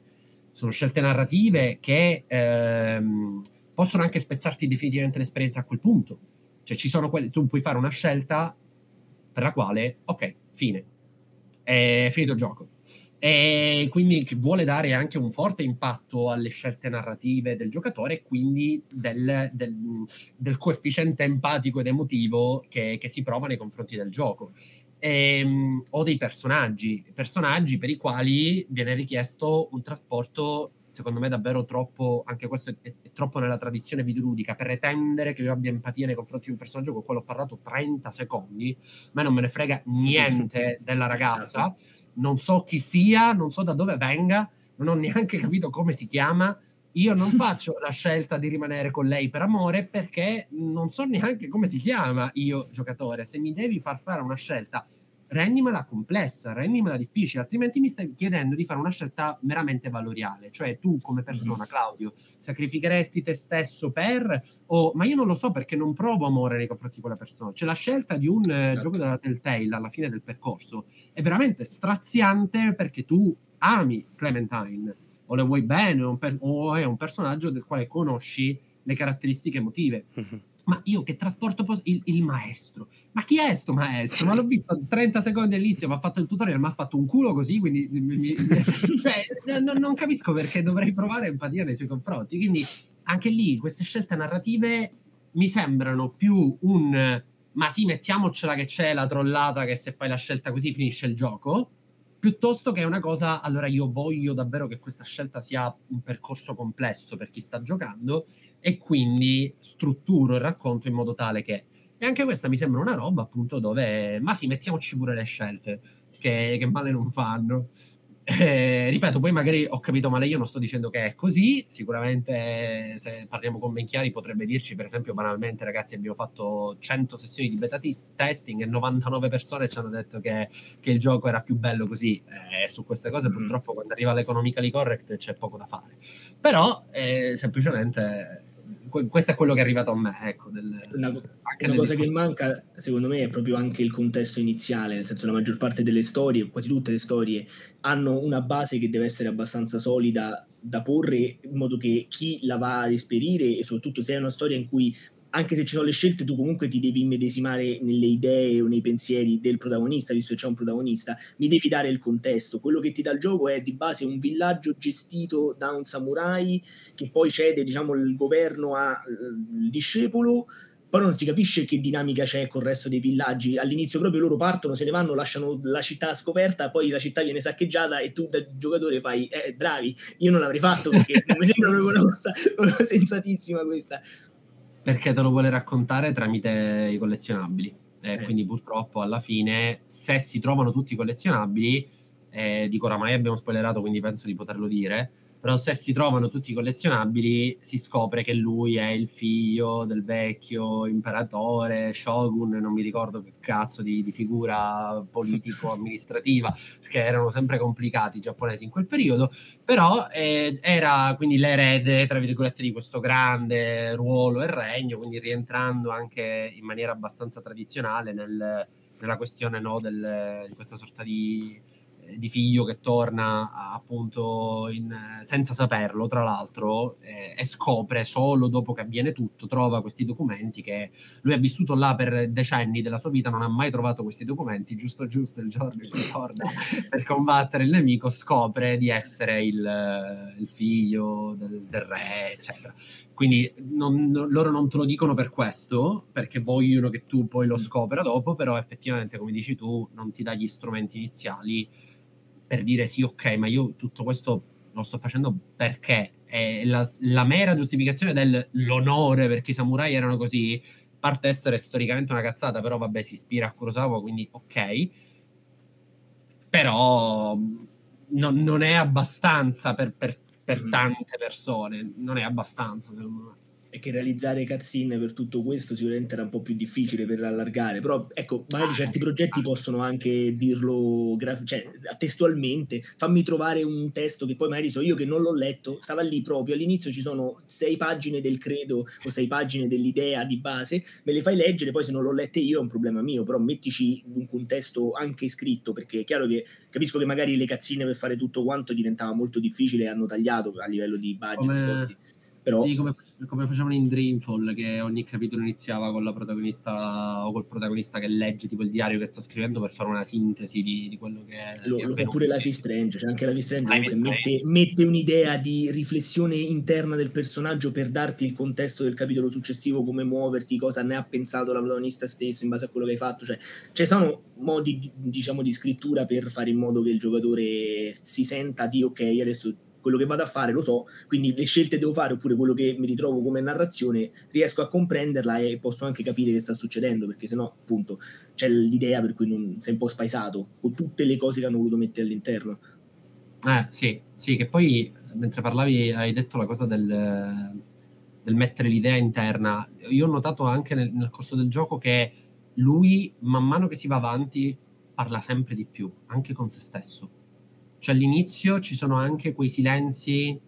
Sono scelte narrative che ehm, possono anche spezzarti definitivamente l'esperienza a quel punto. Cioè, ci sono quelli, tu puoi fare una scelta per la quale, ok, fine, è finito il gioco. E quindi vuole dare anche un forte impatto alle scelte narrative del giocatore e quindi del, del, del coefficiente empatico ed emotivo che, che si prova nei confronti del gioco ehm, o dei personaggi, personaggi per i quali viene richiesto un trasporto, secondo me davvero troppo, anche questo è, è, troppo nella tradizione videoludica, pretendere che io abbia empatia nei confronti di un personaggio con il quale ho parlato 30 secondi, a me non me ne frega niente della ragazza, esatto. non so chi sia, non so da dove venga, non ho neanche capito come si chiama, io non faccio la scelta di rimanere con lei per amore perché non so neanche come si chiama io giocatore. Se mi devi far fare una scelta, rendimela complessa, rendimela difficile, altrimenti mi stai chiedendo di fare una scelta meramente valoriale. Cioè tu come persona, Claudio, sacrificheresti te stesso per... o ma io non lo so perché non provo amore nei confronti di quella persona. Cioè la scelta di un eh, gioco della Telltale alla fine del percorso è veramente straziante perché tu ami Clementine o le vuoi bene o, per, o è un personaggio del quale conosci le caratteristiche emotive. Ma io che trasporto pos- il, il, maestro? Ma chi è sto maestro? Ma l'ho visto 30 secondi all'inizio, mi ha fatto il tutorial, mi ha fatto un culo così, quindi mi, cioè, non, non capisco perché dovrei provare empatia nei suoi confronti. Quindi anche lì queste scelte narrative mi sembrano più un ma sì, mettiamocela che c'è la trollata che se fai la scelta così finisce il gioco piuttosto che una cosa, allora io voglio davvero che questa scelta sia un percorso complesso per chi sta giocando e quindi strutturo il racconto in modo tale che... E anche questa mi sembra una roba appunto dove, ma sì, mettiamoci pure le scelte, che, che male non fanno. Eh, ripeto, poi magari ho capito male, io non sto dicendo che è così, sicuramente se parliamo con ben chiari potrebbe dirci, per esempio, banalmente, ragazzi, abbiamo fatto 100 sessioni di beta testing e 99 persone ci hanno detto che, che il gioco era più bello così, e eh, su queste cose mm. purtroppo quando arriva l'economically correct c'è poco da fare. Però, eh, semplicemente questo è quello che è arrivato a me. Ecco, del, una, una cosa che manca, secondo me, è proprio anche il contesto iniziale, nel senso la maggior parte delle storie, quasi tutte le storie, hanno una base che deve essere abbastanza solida da porre in modo che chi la va ad esperire e soprattutto se è una storia in cui anche se ci sono le scelte, tu comunque ti devi immedesimare nelle idee o nei pensieri del protagonista, visto che c'è un protagonista, mi devi dare il contesto. Quello che ti dà il gioco è di base un villaggio gestito da un samurai che poi cede, diciamo, il governo al discepolo poi non si capisce che dinamica c'è con il resto dei villaggi. All'inizio proprio loro partono, se ne vanno, lasciano la città scoperta, poi la città viene saccheggiata e tu da giocatore fai, eh, bravi, io non l'avrei fatto perché mi sembra una cosa, una sensatissima questa. Perché te lo vuole raccontare tramite i collezionabili. Eh, eh. Quindi purtroppo alla fine, se si trovano tutti i collezionabili, eh, dico oramai abbiamo spoilerato, quindi penso di poterlo dire, però se si trovano tutti collezionabili si scopre che lui è il figlio del vecchio imperatore, shogun, non mi ricordo che cazzo di, di figura politico-amministrativa, perché erano sempre complicati i giapponesi in quel periodo, però eh, era quindi l'erede, tra virgolette, di questo grande ruolo e regno, quindi rientrando anche in maniera abbastanza tradizionale nel, nella questione no, del, di questa sorta di di figlio che torna appunto in, senza saperlo, tra l'altro, eh, e scopre solo dopo che avviene tutto, trova questi documenti che lui ha vissuto là per decenni della sua vita, non ha mai trovato questi documenti, giusto giusto il giorno in cui torna per combattere il nemico, scopre di essere il, il figlio del, del, re, eccetera. Quindi non, loro non te lo dicono per questo, perché vogliono che tu poi lo mm. scopra dopo, però effettivamente, come dici tu, non ti dà gli strumenti iniziali per dire sì, ok, ma io tutto questo lo sto facendo perché la, la, mera giustificazione dell'onore perché i samurai erano così parte essere storicamente una cazzata, però vabbè si ispira a Kurosawa, quindi ok. Però non, non è abbastanza per, per, per mm. tante persone, non è abbastanza secondo me e che realizzare cutscene per tutto questo sicuramente era un po' più difficile per allargare, però ecco, magari ah, certi progetti possono anche dirlo gra- cioè, testualmente, fammi trovare un testo che poi magari so io che non l'ho letto, stava lì proprio, all'inizio ci sono sei pagine del credo o sei pagine dell'idea di base, me le fai leggere, poi se non l'ho lette io è un problema mio, però mettici un contesto anche scritto, perché è chiaro che capisco che magari le cazzine per fare tutto quanto diventava molto difficile e hanno tagliato a livello di budget, Come... costi però... Sì, come, come, facevano in Dreamfall, che ogni capitolo iniziava con la protagonista o col protagonista che legge tipo il diario che sta scrivendo per fare una sintesi di, di quello che è. Lo, lo fa pure Life is Strange, c'è anche Life is Strange Life mette, mette, un'idea di riflessione interna del personaggio per darti il contesto del capitolo successivo, come muoverti, cosa ne ha pensato la protagonista stessa in base a quello che hai fatto. Cioè, ci sono modi, diciamo, di scrittura per fare in modo che il giocatore si senta di ok, adesso quello che vado a fare lo so, quindi le scelte devo fare oppure quello che mi ritrovo come narrazione riesco a comprenderla e posso anche capire che sta succedendo, perché sennò appunto c'è l'idea per cui non sei un po' spaesato con tutte le cose che hanno voluto mettere all'interno. Eh sì, sì, che poi mentre parlavi hai detto la cosa del, del mettere l'idea interna. Io ho notato anche nel, nel corso del gioco che lui, man mano che si va avanti, parla sempre di più, anche con se stesso cioè all'inizio ci sono anche quei silenzi,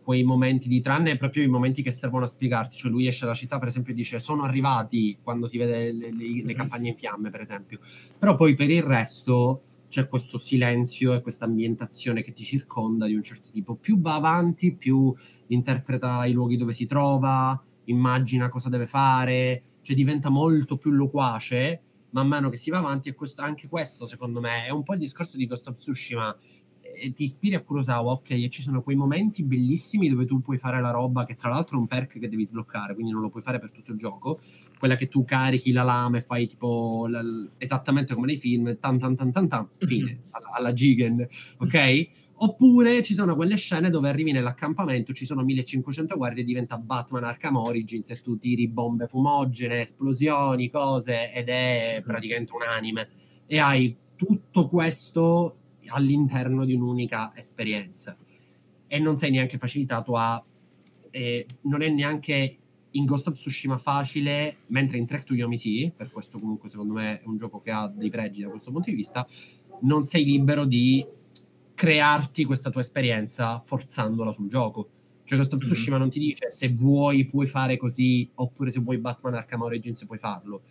quei momenti di tranne proprio i momenti che servono a spiegarti. Cioè lui esce dalla città, per esempio, e dice sono arrivati quando ti vede le, le, le mm-hmm. campagne in fiamme, per esempio. Però poi per il resto c'è questo silenzio e questa ambientazione che ti circonda di un certo tipo. Più va avanti, più interpreta i luoghi dove si trova, immagina cosa deve fare, cioè diventa molto più loquace man mano che si va avanti e questo, anche questo secondo me è un po' il discorso di Ghost of Tsushima ti ispiri a Kurosawa, ok, e ci sono quei momenti bellissimi dove tu puoi fare la roba che tra l'altro è un perk che devi sbloccare, quindi non lo puoi fare per tutto il gioco, quella che tu carichi la lama e fai tipo la, esattamente come nei film, tan tan tan tan tan, mhm. fine, alla, alla Gigan, ok? Oppure ci sono quelle scene dove arrivi nell'accampamento, ci sono 1500 guardie e diventa Batman Arkham Origins e tu tiri bombe fumogene, esplosioni, cose ed è praticamente un anime. E hai tutto questo all'interno di un'unica esperienza e non sei neanche facilitato a eh, non è neanche in Ghost of Tsushima facile mentre in Trek to Yomi sì per questo comunque secondo me è un gioco che ha dei pregi da questo punto di vista non sei libero di crearti questa tua esperienza forzandola sul gioco cioè Ghost of mm-hmm. Tsushima mm-hmm. non ti dice se vuoi puoi fare così oppure se vuoi Batman Arkham Origins puoi farlo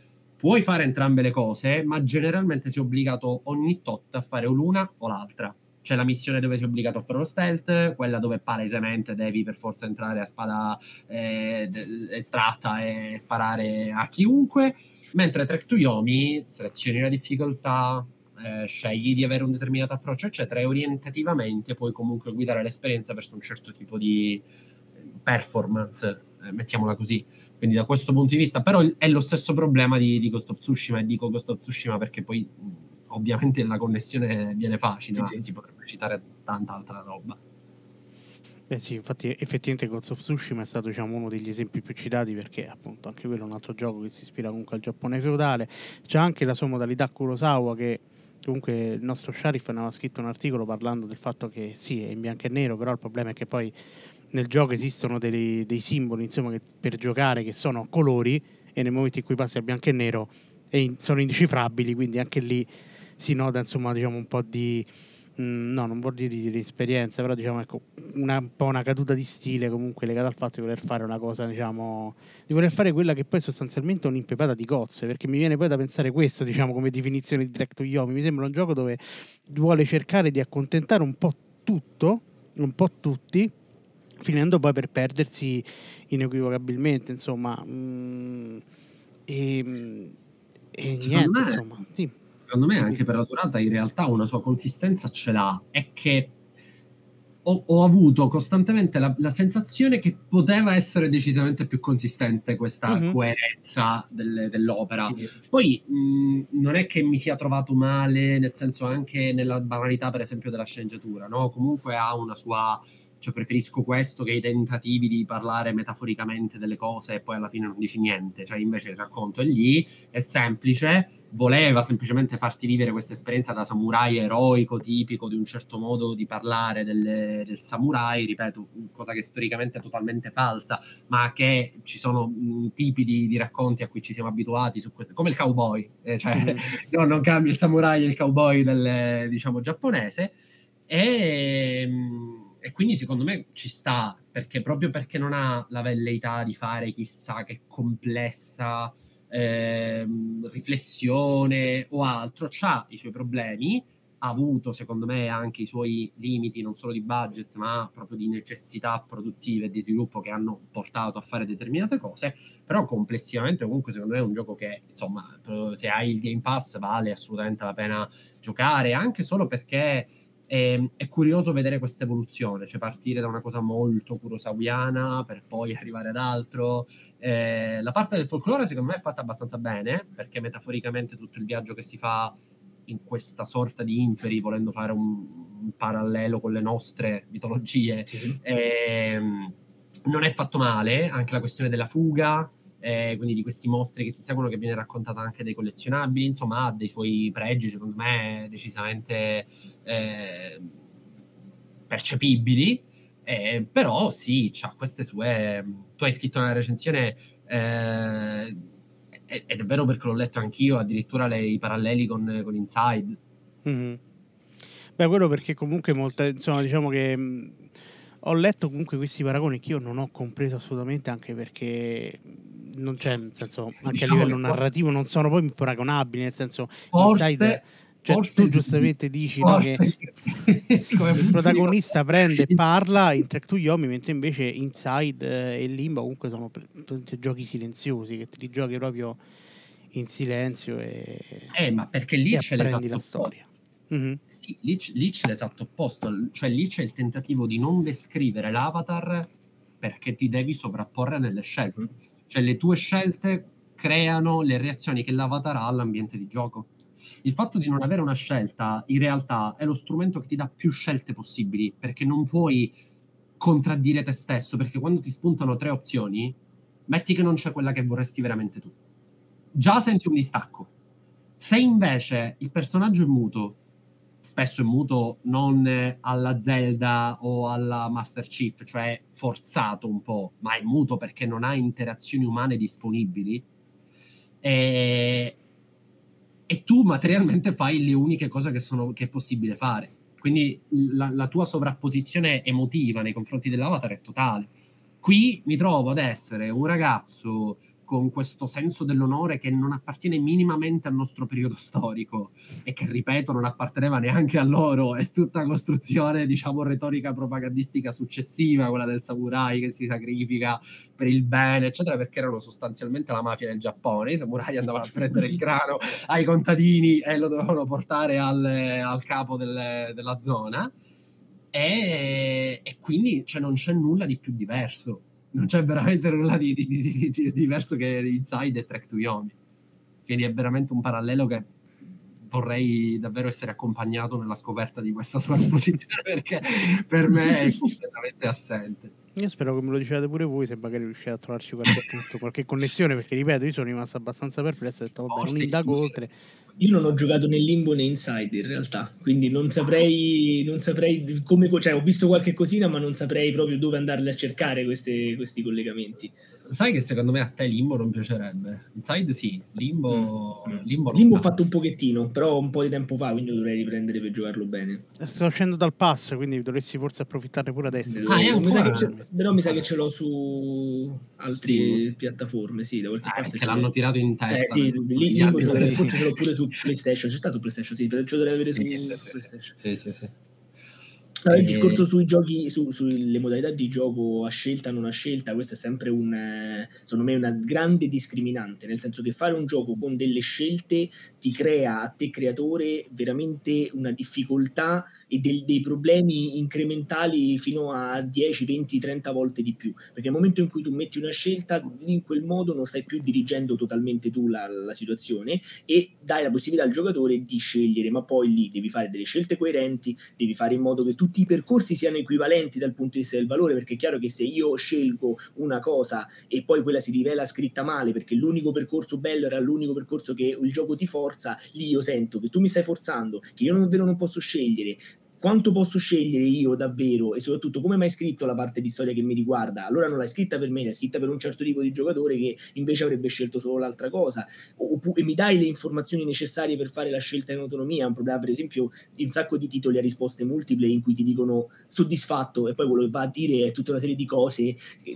puoi fare entrambe le cose, ma generalmente sei obbligato ogni tot a fare l'una o l'altra. c'è la missione dove sei obbligato a fare lo stealth, quella dove palesemente devi per forza entrare a spada eh, estratta e sparare a chiunque, mentre Trek to Yomi selezioni la difficoltà, eh, scegli di avere un determinato approccio, eccetera, e orientativamente puoi comunque guidare l'esperienza verso un certo tipo di performance, eh, mettiamola così. Quindi da questo punto di vista, però è lo stesso problema di, di Ghost of Tsushima, e dico Ghost of Tsushima perché poi ovviamente la connessione viene facile, sì, sì. si potrebbe citare tanta altra roba. Beh sì, infatti effettivamente Ghost of Tsushima è stato diciamo, uno degli esempi più citati perché appunto anche quello è un altro gioco che si ispira comunque al Giappone feudale. C'è anche la sua modalità Kurosawa che comunque il nostro Sharif aveva scritto un articolo parlando del fatto che sì, è in bianco e nero, però il problema è che poi nel gioco esistono dei, dei simboli insomma, che, per giocare che sono colori e nel momento in cui passi a bianco e nero e sono indecifrabili, quindi anche lì si nota insomma diciamo un po' di mm, no non voglio dire di esperienza però diciamo ecco una, un po' una caduta di stile comunque legata al fatto di voler fare una cosa diciamo di voler fare quella che poi sostanzialmente è un'impepata di cozze perché mi viene poi da pensare questo diciamo come definizione di Direct to Yomi mi sembra un gioco dove vuole cercare di accontentare un po' tutto un po' tutti finendo poi per perdersi inequivocabilmente insomma mm, e, e niente me... insomma sì secondo me anche per la durata in realtà una sua consistenza ce l'ha, è che ho, ho avuto costantemente la, la, sensazione che poteva essere decisamente più consistente questa uh-huh. coerenza del, dell'opera. Sì, sì. Poi mh, non è che mi sia trovato male, nel senso anche nella banalità per esempio della sceneggiatura, no? comunque ha una sua cioè preferisco questo che i tentativi di parlare metaforicamente delle cose e poi alla fine non dici niente, cioè invece il racconto è lì, è semplice, voleva semplicemente farti vivere questa esperienza da samurai eroico, tipico di un certo modo di parlare del, del samurai, ripeto, cosa che storicamente è totalmente falsa, ma che ci sono mh, tipi di, di, racconti a cui ci siamo abituati su questo, come il cowboy, eh, cioè mm. no, non cambia il samurai e il cowboy del, diciamo, giapponese, e... Mh, e quindi secondo me ci sta, perché proprio perché non ha la velleità di fare chissà che complessa eh, riflessione o altro, ha i suoi problemi, ha avuto secondo me anche i suoi limiti non solo di budget ma proprio di necessità produttive e di sviluppo che hanno portato a fare determinate cose, però complessivamente comunque secondo me è un gioco che insomma se hai il Game Pass vale assolutamente la pena giocare, anche solo perché e, ehm, è curioso vedere questa evoluzione, cioè partire da una cosa molto kurosawiana per poi arrivare ad altro. Eh, la parte del folklore secondo me è fatta abbastanza bene, perché metaforicamente tutto il viaggio che si fa in questa sorta di inferi, volendo fare un, un parallelo con le nostre mitologie, sì, sì. Eh, non è fatto male, anche la questione della fuga, eh, quindi di questi mostri che ti seguono, che viene raccontata anche dei collezionabili, insomma ha dei suoi pregi, secondo me, decisamente eh, percepibili, eh, però sì, ha queste sue... Tu hai scritto nella recensione... Eh, ed è vero perché l'ho letto anch'io, addirittura le, i paralleli con, con Inside. Mm-hmm. Beh, quello perché comunque molta, insomma, diciamo che mh, ho letto comunque questi paragoni che io non ho compreso assolutamente, anche perché non c'è, nel senso, anche diciamo a livello narrativo non sono poi paragonabili, nel senso, forse, Inside, cioè, tu giustamente dici no, che il protagonista prende e parla in Track to Yomi, mentre invece Inside e Limbo comunque sono giochi silenziosi che ti giochi proprio in silenzio e, eh, ma perché lì c'è l'esatto la storia. Mm-hmm. Sì, lì, lì, c'è l'esatto opposto, cioè lì c'è il tentativo di non descrivere l'avatar perché ti devi sovrapporre nelle scelte. Cioè le tue scelte creano le reazioni che l'avatar ha all'ambiente di gioco. Il fatto di non avere una scelta in realtà è lo strumento che ti dà più scelte possibili, perché non puoi contraddire te stesso, perché quando ti spuntano tre opzioni, metti che non c'è quella che vorresti veramente tu. Già senti un distacco. Se invece il personaggio è muto spesso è muto non alla Zelda o alla Master Chief, cioè forzato un po', ma è muto perché non ha interazioni umane disponibili. E, e tu materialmente fai le uniche cose che, sono, che è possibile fare. Quindi la, la tua sovrapposizione emotiva nei confronti dell'avatar è totale. Qui mi trovo ad essere un ragazzo con questo senso dell'onore che non appartiene minimamente al nostro periodo storico e che, ripeto, non apparteneva neanche a loro. È tutta costruzione, diciamo, retorica propagandistica successiva, quella del samurai che si sacrifica per il bene, eccetera, perché erano sostanzialmente la mafia del Giappone. I samurai andavano a prendere il grano ai contadini e lo dovevano portare al, al capo del, della zona. E, e quindi cioè, non c'è nulla di più diverso non c'è veramente nulla di, di, di, di diverso che Inside e Track to Yomi. Quindi è veramente un parallelo che vorrei davvero essere accompagnato nella scoperta di questa sua posizione perché per me è completamente assente. Io spero che me lo diciate pure voi se magari riuscite a trovarci qualche punto, qualche connessione, perché ripeto, io sono rimasto abbastanza perplesso e ho detto, vabbè, non indago oltre. Io non ho giocato né Limbo né Inside in realtà, quindi non saprei, non saprei come, cioè ho visto qualche cosina, ma non saprei proprio dove andarle a cercare queste, questi collegamenti. Sai che secondo me a te Limbo non piacerebbe? Inside sì, Limbo... Mm. Limbo, Limbo ho fatto un pochettino, però un po' di tempo fa, quindi dovrei riprendere per giocarlo bene. Sto uscendo dal pass, quindi dovresti forse approfittarne pure adesso. Ah, eh, mi sa che però mi sa che ce l'ho su altre sì. piattaforme, sì, da qualche ah, parte. Che l'hanno tirato in testa. Eh sì, Limbo forse ce l'ho pure su PlayStation, c'è stato su PlayStation, sì, ce lo dovrei avere su PlayStation. Sì, sì, sì. Allora, il discorso sui giochi, su, sulle modalità di gioco a scelta non a scelta, questo è sempre un, eh, secondo me, una grande discriminante, nel senso che fare un gioco con delle scelte ti crea a te creatore veramente una difficoltà e del, dei problemi incrementali fino a 10, 20, 30 volte di più. Perché nel momento in cui tu metti una scelta, in quel modo non stai più dirigendo totalmente tu la, la situazione e dai la possibilità al giocatore di scegliere, ma poi lì devi fare delle scelte coerenti, devi fare in modo che tutti i percorsi siano equivalenti dal punto di vista del valore, perché è chiaro che se io scelgo una cosa e poi quella si rivela scritta male perché l'unico percorso bello era l'unico percorso che il gioco ti forza, lì io sento che tu mi stai forzando, che io non, non posso scegliere, quanto posso scegliere io davvero e soprattutto come mai scritto la parte di storia che mi riguarda? Allora non l'hai scritta per me, l'hai scritta per un certo tipo di giocatore che invece avrebbe scelto solo l'altra cosa e mi dai le informazioni necessarie per fare la scelta in autonomia. È un problema, per esempio, di un sacco di titoli a risposte multiple in cui ti dicono soddisfatto e poi quello che va a dire è tutta una serie di cose,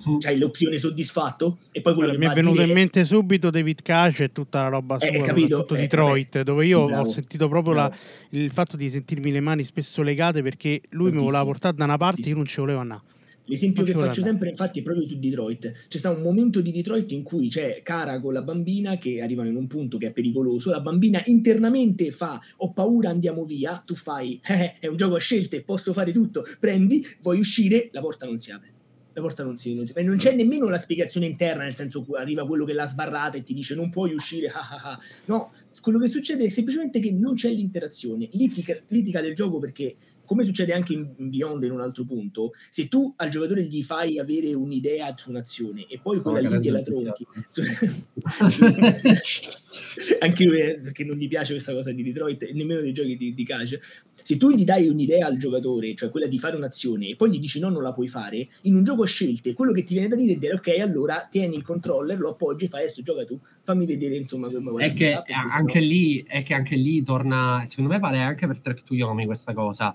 mm. c'hai l'opzione soddisfatto e poi quello allora, che mi è venuto in mente subito David Cage e tutta la roba eh, sua, tutto eh, Detroit, vabbè. dove io Bravo. ho sentito proprio la, il fatto di sentirmi le mani spesso legate perché lui mi voleva portare da una parte e io non ci volevo andare. L'esempio Non che ci faccio voleva sempre, infatti, è proprio su Detroit. C'è stato un momento di Detroit in cui c'è Cara con la bambina che arrivano in un punto che è pericoloso. La bambina internamente fa: Ho paura, andiamo via. Tu fai: eh, È un gioco a scelte, posso fare tutto. Prendi, vuoi uscire, la porta non si apre. La porta non si, non si- e non c'è nemmeno la spiegazione interna, nel senso che arriva quello che l'ha sbarrata e ti dice non puoi uscire. ah, ah, ah. No, quello che succede è semplicemente che non c'è l'interazione. Litica, litica del gioco perché come succede anche in Beyond in un altro punto, se tu al giocatore gli fai avere un'idea su un'azione e poi Stavo quella lì gliela tronchi, anche lui eh, perché non gli piace questa cosa di Detroit e nemmeno dei giochi di, di Cage, se tu gli dai un'idea al giocatore, cioè quella di fare un'azione, e poi gli dici no, non la puoi fare, in un gioco a scelte, quello che ti viene da dire è dire ok, allora tieni il controller, lo appoggi e fai adesso gioca tu, fammi vedere insomma come vuoi è che perché anche sennò- lì è che anche lì torna secondo me vale anche per Trek to Yomi questa cosa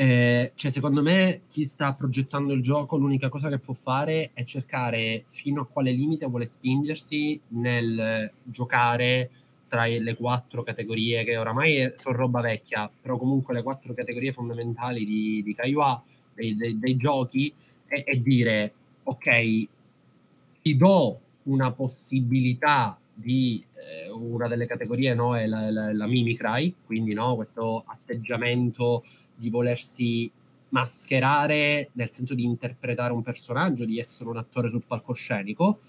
Eh, cioè secondo me chi sta progettando il gioco l'unica cosa che può fare è cercare fino a quale limite vuole spingersi nel giocare tra le quattro categorie che oramai sono roba vecchia però comunque le quattro categorie fondamentali di, di Kaiwa dei, dei- dei giochi e, e dire ok ti do una possibilità di eh, una delle categorie no, è la, la, la mimicry, quindi no, questo atteggiamento di volersi mascherare nel senso di interpretare un personaggio, di essere un attore sul palcoscenico,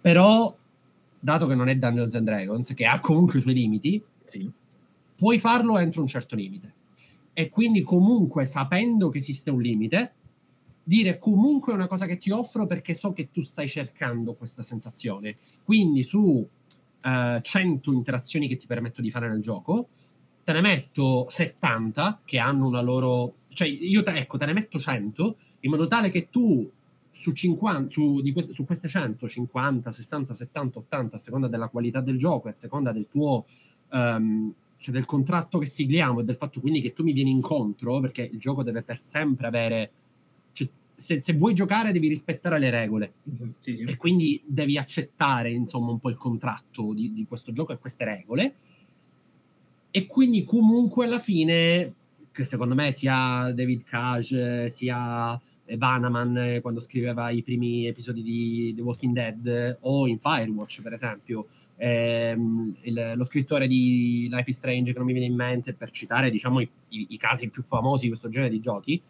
però dato che non è Dungeons and Dragons, che ha comunque i suoi limiti, Sì. puoi farlo entro un certo limite. E quindi comunque sapendo che esiste un limite, dire comunque è una cosa che ti offro perché so che tu stai cercando questa sensazione. Quindi su eh, 100 interazioni che ti permetto di fare nel gioco, te ne metto 70 che hanno una loro... Cioè io te, ecco, te ne metto 100 in modo tale che tu su, 50, su, di queste, su queste 100, 50, 60, 70, 80, a seconda della qualità del gioco a seconda del tuo... ehm, cioè del contratto che sigliamo e del fatto quindi che tu mi vieni incontro, perché il gioco deve per sempre avere cioè, se, se, vuoi giocare devi rispettare le regole mm-hmm. sì, sì. e quindi devi accettare insomma un po' il contratto di, di, questo gioco e queste regole e quindi comunque alla fine che secondo me sia David Cage sia Vanaman quando scriveva i primi episodi di The Walking Dead o in Firewatch per esempio ehm, il, lo scrittore di Life is Strange che non mi viene in mente per citare diciamo i, i, i casi più famosi di questo genere di giochi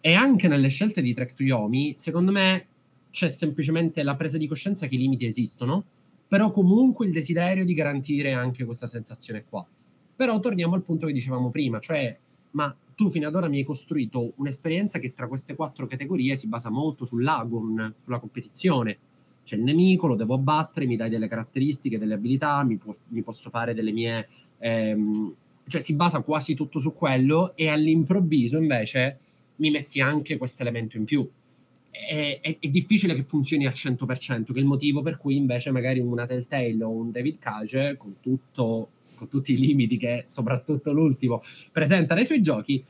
e anche nelle scelte di Trek to Yomi, secondo me c'è semplicemente la presa di coscienza che i limiti esistono, però comunque il desiderio di garantire anche questa sensazione qua. Però torniamo al punto che dicevamo prima, cioè, ma tu fino ad ora mi hai costruito un'esperienza che tra queste quattro categorie si basa molto sull'agon, sulla competizione. C'è il nemico, lo devo abbattere, mi dai delle caratteristiche, delle abilità, mi, può, mi posso fare delle mie... Ehm, cioè si basa quasi tutto su quello e all'improvviso invece mi metti anche questo elemento in più. È, è, è, difficile che funzioni al 100%, che è il motivo per cui invece magari una Telltale o un David Cage, con, tutto, con tutti i limiti che soprattutto l'ultimo presenta nei suoi giochi,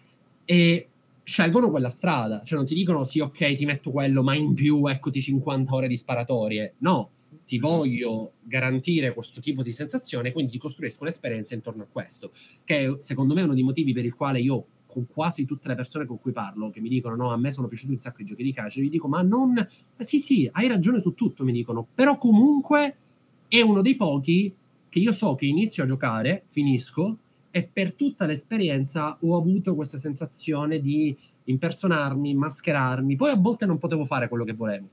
e scelgono quella strada. Cioè non ti dicono sì, ok, ti metto quello, ma in più eccoti 50 ore di sparatorie. No, ti voglio garantire questo tipo di sensazione, quindi ti costruisco un'esperienza intorno a questo, che secondo me è uno dei motivi per il quale io con quasi tutte le persone con cui parlo che mi dicono no, a me sono piaciuti un sacco i giochi di calcio, gli dico ma non... Sì, sì, hai ragione su tutto, mi dicono, però comunque è uno dei pochi che io so che inizio a giocare, finisco e per tutta l'esperienza ho avuto questa sensazione di impersonarmi, mascherarmi, poi a volte non potevo fare quello che volevo,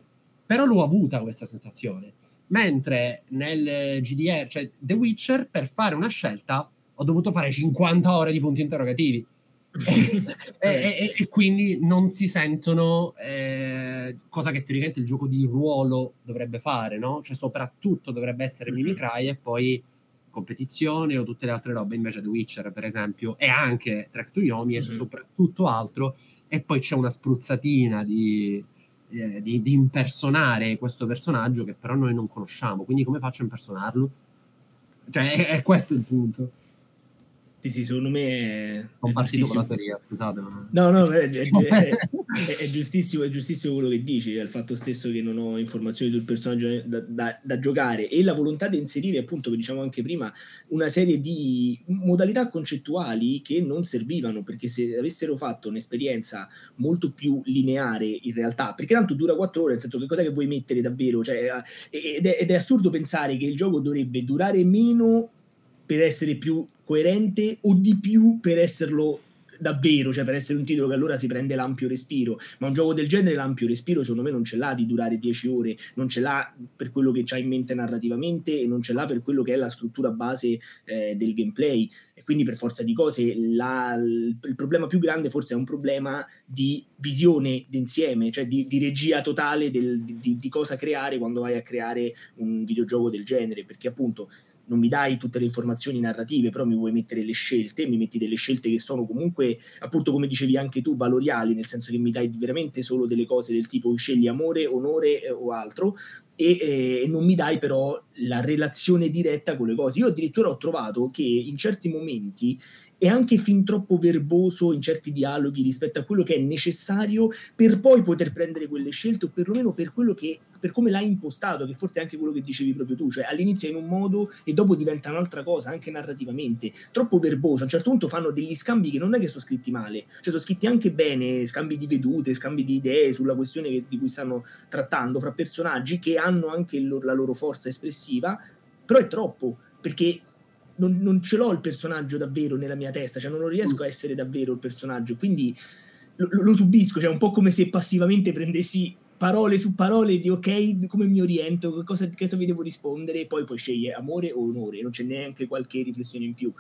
però l'ho avuta questa sensazione. Mentre nel GDR, cioè The Witcher, per fare una scelta ho dovuto fare 50 ore di punti interrogativi e, e, e, quindi non si sentono eh, cosa che teoricamente il gioco di ruolo dovrebbe fare, no? Cioè soprattutto dovrebbe essere mm-hmm. Mimicry e poi competizione o tutte le altre robe, invece The Witcher per esempio e anche Track to Yomi mm-hmm. e soprattutto altro e poi c'è una spruzzatina di, eh, di, di impersonare questo personaggio che però noi non conosciamo, quindi come faccio a impersonarlo? Cioè è, è questo il punto. Sì, sì, secondo me è, Ho partito con la teoria, scusate. Ma... No, no, è, è, è, giustissimo, è giustissimo quello che dici, è il fatto stesso che non ho informazioni sul personaggio da, da, da, giocare e la volontà di inserire, appunto, come diciamo anche prima, una serie di modalità concettuali che non servivano, perché se avessero fatto un'esperienza molto più lineare in realtà, perché tanto dura quattro ore, nel senso che cosa che vuoi mettere davvero, cioè, ed, ed è assurdo pensare che il gioco dovrebbe durare meno per essere più coerente o di più per esserlo davvero, cioè per essere un titolo che allora si prende l'ampio respiro, ma un gioco del genere l'ampio respiro secondo me non ce l'ha di durare 10 ore, non ce l'ha per quello che c'ha in mente narrativamente e non ce l'ha per quello che è la struttura base eh, del gameplay. E quindi per forza di cose la, il problema più grande forse è un problema di visione d'insieme, cioè di, di regia totale del, di, di cosa creare quando vai a creare un videogioco del genere, perché appunto non mi dai tutte le informazioni narrative, però mi vuoi mettere le scelte, mi metti delle scelte che sono comunque, appunto come dicevi anche tu, valoriali, nel senso che mi dai veramente solo delle cose del tipo scegli amore, onore eh, o altro, e, eh, non mi dai però la relazione diretta con le cose. Io addirittura ho trovato che in certi momenti è anche fin troppo verboso in certi dialoghi rispetto a quello che è necessario per poi poter prendere quelle scelte o perlomeno per quello che per come l'hai impostato, che forse è anche quello che dicevi proprio tu, cioè all'inizio è in un modo e dopo diventa un'altra cosa, anche narrativamente, troppo verboso. A un certo punto fanno degli scambi che non è che sono scritti male, cioè sono scritti anche bene, scambi di vedute, scambi di idee sulla questione che, di cui stanno trattando fra personaggi che hanno anche lo, la loro forza espressiva, però è troppo, perché non, non, ce l'ho il personaggio davvero nella mia testa, cioè non riesco a essere davvero il personaggio, quindi lo, lo subisco, cioè un po' come se passivamente prendessi parole su parole di ok, come mi oriento, cosa, cosa vi devo rispondere, e poi poi sceglie amore o onore, non c'è neanche qualche riflessione in più.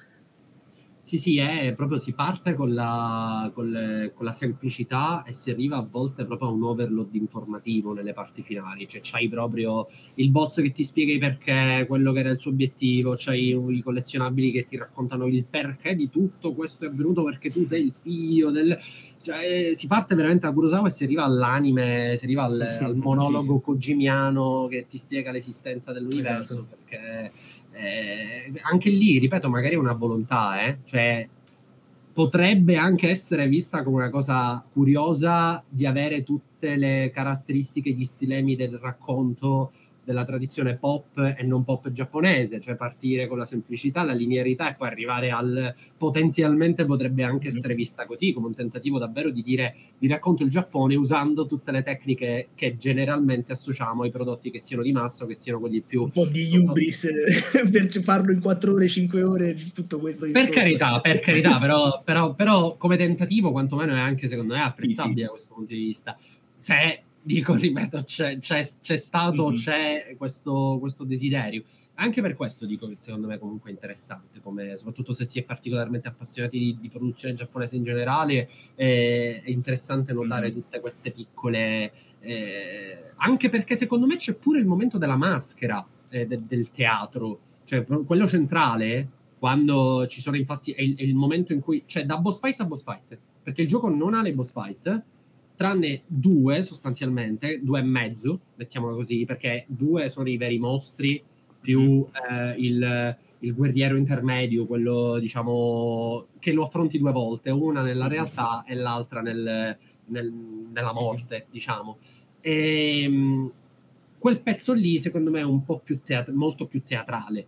Sì, sì, è proprio si parte con la, con, le, con la, semplicità e si arriva a volte proprio a un overload informativo nelle parti finali, cioè c'hai proprio il boss che ti spiega i perché, quello che era il suo obiettivo, c'hai i collezionabili che ti raccontano il perché di tutto questo è avvenuto perché tu sei il figlio del... Cioè, si parte veramente da Kurosawa e si arriva all'anime, si arriva al, al monologo sì, sì. kojimiano che ti spiega l'esistenza dell'universo, esatto. perché eh, anche lì, ripeto, magari è una volontà, eh? cioè potrebbe anche essere vista come una cosa curiosa di avere tutte le caratteristiche, gli stilemi del racconto della tradizione pop e non pop giapponese, cioè partire con la semplicità, la linearità e poi arrivare al potenzialmente potrebbe anche essere vista così, come un tentativo davvero di dire vi racconto il Giappone usando tutte le tecniche che generalmente associamo ai prodotti che siano di massa o che siano quelli più... Un po' di hubris per farlo in 4 ore, 5 ore, tutto questo. Per carità, per carità, però, però, però, come tentativo quantomeno è anche secondo me apprezzabile sì, sì. da questo punto di vista. Se dico, ripeto, c'è, c'è, c'è stato, mm-hmm. c'è questo, questo, desiderio. Anche per questo dico che secondo me comunque è interessante, come, soprattutto se si è particolarmente appassionati di, di produzione giapponese in generale, è, è interessante notare mm-hmm. tutte queste piccole... Eh, anche perché secondo me c'è pure il momento della maschera eh, de, del teatro, cioè quello centrale, quando ci sono infatti, è il, è il momento in cui, cioè da boss fight a boss fight, perché il gioco non ha le boss fight, tranne due sostanzialmente, due e mezzo, mettiamolo così, perché due sono i veri mostri, più mm. eh, il, il, guerriero intermedio, quello diciamo che lo affronti due volte, una nella mm. realtà e l'altra nel, nel, nella morte, sì, sì. diciamo. E, ehm, quel pezzo lì, secondo me, è un po' più teat- molto più teatrale,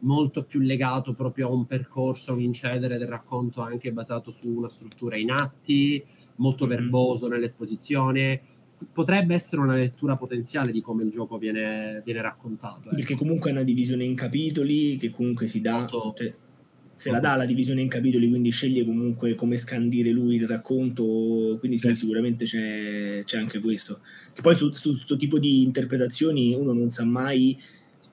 molto più legato proprio a un percorso, a un incedere del racconto anche basato su una struttura in atti, molto mm-hmm. verboso nell'esposizione. Potrebbe essere una lettura potenziale di come il gioco viene, viene raccontato. Sì, ecco. Perché comunque è una divisione in capitoli che comunque si dà. Molto, cioè, se la dà la divisione in capitoli, quindi sceglie comunque come scandire lui il racconto, quindi sì, sì. sicuramente c'è, c'è, anche questo. Che poi su questo tipo di interpretazioni uno non sa mai,